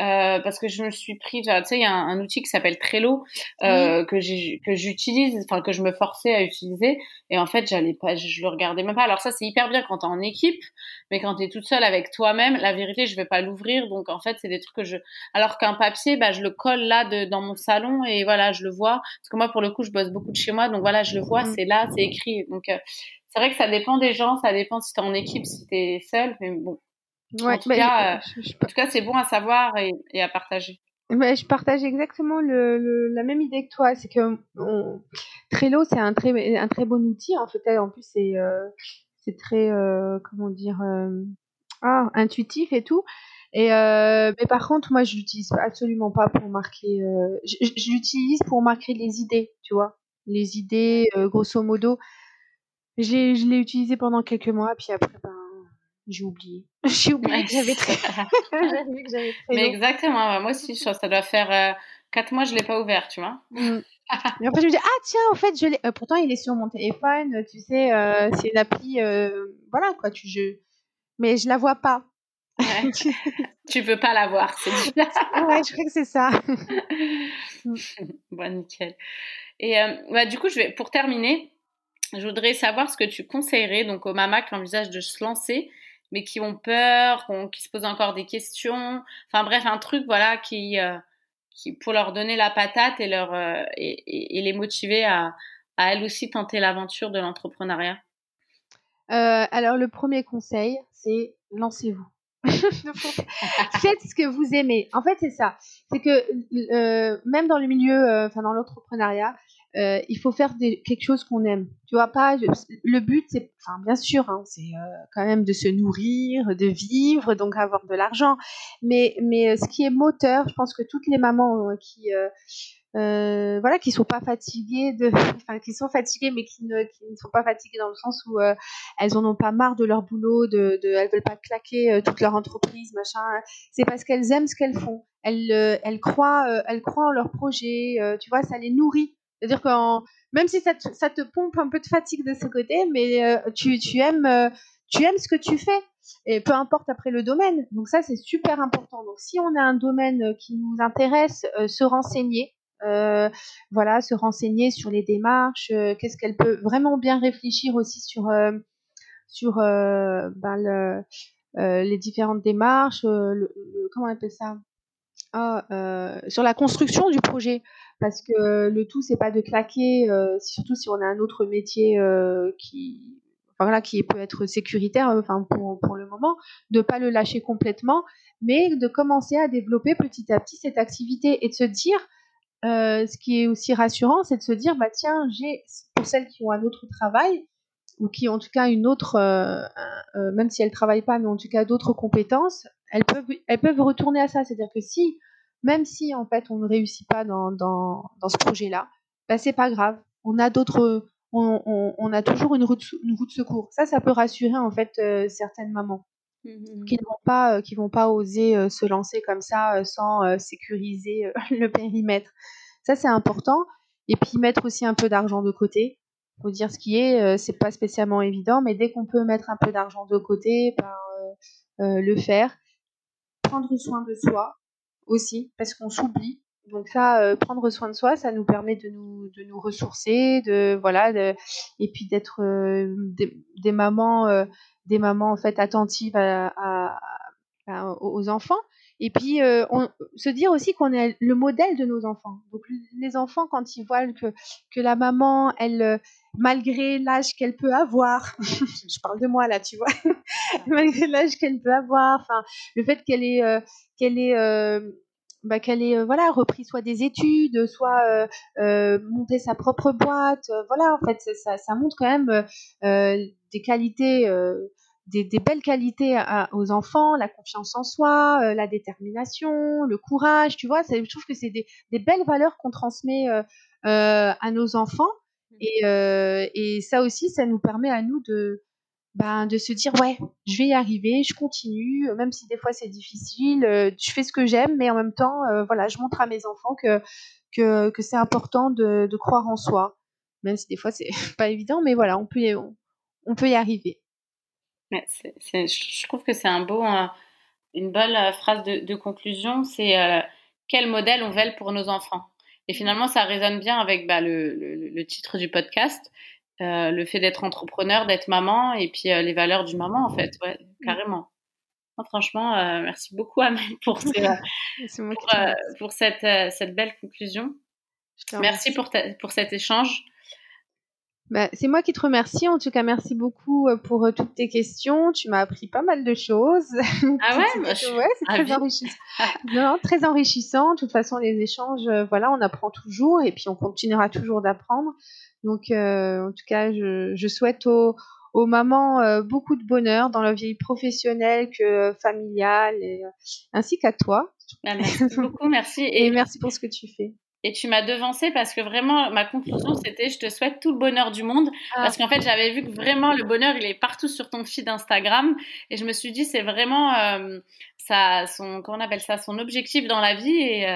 Euh, parce que je me suis pris, tu sais, il y a un, outil qui s'appelle Trello euh, que j'utilise, enfin que je me forçais à utiliser, et en fait j'allais pas, je le regardais même pas. Alors ça c'est hyper bien quand t'es en équipe, mais quand t'es toute seule avec toi-même, la vérité je vais pas l'ouvrir, donc en fait c'est des trucs que je, alors qu'un papier, bah je le colle là de, dans mon salon et voilà je le vois, parce que moi pour le coup je bosse beaucoup de chez moi, donc voilà je le vois, mmh. c'est là, c'est écrit, donc euh, c'est vrai que ça dépend des gens, ça dépend si t'es en équipe, si t'es seul, mais bon Ouais, en, tout cas, euh, en tout cas, c'est bon à savoir et, et à partager. Mais je partage exactement le, le, la même idée que toi. C'est que on, Trello, c'est un très, un très bon outil. En fait, en plus, c'est euh, très, euh, comment dire, euh, ah, intuitif et tout. Et mais par contre, moi, je l'utilise absolument pas pour marquer. Je, je l'utilise pour marquer les idées, tu vois, les idées, grosso modo. Je l'ai utilisé pendant quelques mois, puis après, ben, j'ai oublié. J'ai oublié que j'avais très. Mais exactement, moi aussi, ça doit faire 4 euh, mois, je ne l'ai pas ouvert, tu vois. Mm. Et après, je me dis, ah tiens, en fait, je l'ai. Euh, pourtant, il est sur mon téléphone, tu sais, euh, c'est une appli. voilà, quoi, tu. Je... Mais je la vois pas. Ouais. tu veux pas la voir, c'est Ouais, je crois que c'est ça. bon, nickel. Et bah, du coup, je vais, pour terminer, je voudrais savoir ce que tu conseillerais donc aux mamas qui envisagent de se lancer mais qui ont peur, qui se posent encore des questions. Enfin bref, un truc voilà qui, euh, qui pour leur donner la patate et leur euh, et, les motiver à, à elles aussi tenter l'aventure de l'entrepreneuriat. Euh, alors le premier conseil, c'est lancez-vous. Faites ce que vous aimez. En fait, c'est ça. C'est que même dans le milieu, enfin dans l'entrepreneuriat, euh, il faut faire quelque chose qu'on aime. Tu vois pas le but c'est enfin bien sûr hein, c'est euh, quand même de se nourrir, de vivre, donc avoir de l'argent. Mais mais euh, ce qui est moteur, je pense que toutes les mamans qui euh, voilà, qui sont pas fatiguées de, enfin, qui sont fatiguées mais qui ne, qui ne sont pas fatiguées dans le sens où elles en ont pas marre de leur boulot, de, de elles veulent pas claquer toute leur entreprise, machin. C'est parce qu'elles aiment ce qu'elles font. Elles, elles croient, elles croient en leur projet. tu vois, ça les nourrit. C'est-à-dire que même si ça te, ça te, pompe un peu de fatigue de ce côté, mais euh, tu, aimes, euh, tu aimes ce que tu fais. Et peu importe après le domaine. Donc ça, c'est super important. Donc si on a un domaine qui nous intéresse, euh, se renseigner. voilà, se renseigner sur les démarches, qu'est-ce qu'elle peut vraiment bien réfléchir aussi sur sur ben, les différentes démarches, comment on appelle ça? Ah, sur la construction du projet parce que le tout c'est pas de claquer surtout si on a un autre métier qui voilà, qui peut être sécuritaire, enfin pour, pour le moment, de pas le lâcher complètement, mais de commencer à développer petit à petit cette activité et de se dire, euh, ce qui est aussi rassurant, c'est de se dire, bah tiens, j'ai pour celles qui ont un autre travail ou qui en tout cas une autre, euh, euh, même si elles travaillent pas, mais en tout cas d'autres compétences, elles peuvent, elles peuvent retourner à ça. C'est-à-dire que si, même si en fait on ne réussit pas dans, dans, dans ce projet-là, bah c'est pas grave. On a d'autres on, a toujours une route, une route de secours. Ça, ça peut rassurer en fait euh, certaines mamans mmh qui ne vont pas, euh, qui vont pas oser euh, se lancer comme ça sans sécuriser le périmètre. Ça, c'est important. Et puis mettre aussi un peu d'argent de côté. Faut dire ce qui est, c'est pas spécialement évident, mais dès qu'on peut mettre un peu d'argent de côté, ben, le faire. Prendre soin de soi aussi, parce qu'on s'oublie donc ça, euh, prendre soin de soi, ça nous permet de nous, de nous ressourcer, de voilà, et puis d'être euh, des, mamans, euh, des mamans en fait attentives aux enfants. Et puis on, se dire aussi qu'on est le modèle de nos enfants. Donc les enfants, quand ils voient que, que la maman, elle, malgré l'âge qu'elle peut avoir, je parle de moi là, tu vois, malgré l'âge qu'elle peut avoir, enfin le fait qu'elle est, qu'elle est bah, qu'elle ait euh, voilà repris soit des études, soit euh, euh, monté sa propre boîte. voilà, en fait, ça, ça montre quand même des qualités, des, des, belles qualités aux enfants, la confiance en soi, la détermination, le courage. Tu vois, je trouve que c'est des, des, belles valeurs qu'on transmet à nos enfants. Mmh. Et, et ça aussi, ça nous permet à nous de ben, de se dire ouais, je vais y arriver, je continue, même si des fois c'est difficile, euh, je fais ce que j'aime, mais en même temps, euh, voilà, je montre à mes enfants que que, que c'est important de, de, croire en soi, même si des fois c'est pas évident, mais voilà, on peut y, on, peut y arriver. Je trouve que c'est un beau, une belle euh, phrase de, de conclusion, c'est quel modèle on veut pour nos enfants. Et finalement, ça résonne bien avec bah, le, le, le, titre du podcast. Euh, le fait d'être entrepreneur, d'être maman, et puis euh, les valeurs du maman, en fait, ouais, mmh. carrément. franchement, euh, merci beaucoup, Amel, pour, pour, cette, cette, belle conclusion. Merci pour, pour cet échange. Bah, c'est moi qui te remercie. En tout cas, merci beaucoup pour toutes tes questions. Tu m'as appris pas mal de choses. Ah ouais, bah, c'est très enrichissant. non, très enrichissant. De toute façon, les échanges, voilà, on apprend toujours et puis on continuera toujours d'apprendre. Donc, euh, en tout cas, je, souhaite aux, mamans euh, beaucoup de bonheur dans leur vie professionnelle que familiale, et, euh, ainsi qu'à toi. Bah, merci beaucoup, merci. Et, merci pour ce que tu fais. Et tu m'as devancé parce que vraiment, ma conclusion, c'était je te souhaite tout le bonheur du monde. Ah. Parce qu'en fait, j'avais vu que vraiment le bonheur, il est partout sur ton feed Instagram. Et je me suis dit, c'est vraiment ça, son, comment on appelle ça, son objectif dans la vie. Et,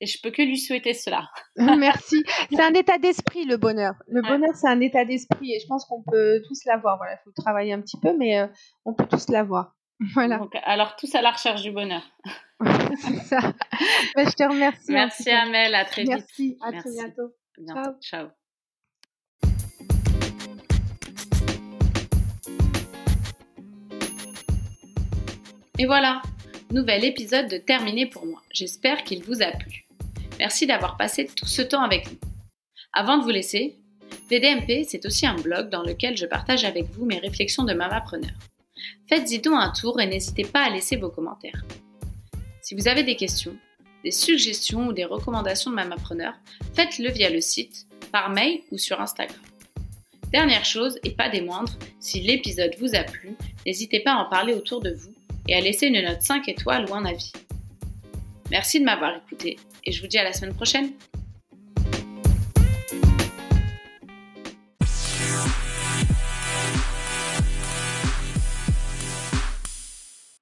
et je peux que lui souhaiter cela. Merci. C'est un état d'esprit, le bonheur. Le bonheur, c'est un état d'esprit et je pense qu'on peut tous l'avoir. Voilà, il faut travailler un petit peu, mais euh, on peut tous l'avoir. Voilà. alors, tous à la recherche du bonheur. c'est ça. Ben, je te remercie. Merci, Amel. À très vite. Merci. À très bientôt. bientôt. Ciao. Ciao. Et voilà, nouvel épisode de terminé pour moi. J'espère qu'il vous a plu. Merci d'avoir passé tout ce temps avec nous. Avant de vous laisser, VDMP, c'est aussi un blog dans lequel je partage avec vous mes réflexions de mamapreneur. Faites-y donc un tour et n'hésitez pas à laisser vos commentaires. Si vous avez des questions, des suggestions ou des recommandations de mamapreneur, faites-le via le site, par mail ou sur Instagram. Dernière chose, et pas des moindres, si l'épisode vous a plu, n'hésitez pas à en parler autour de vous et à laisser une note 5 étoiles ou un avis. Merci de m'avoir écouté et je vous dis à la semaine prochaine.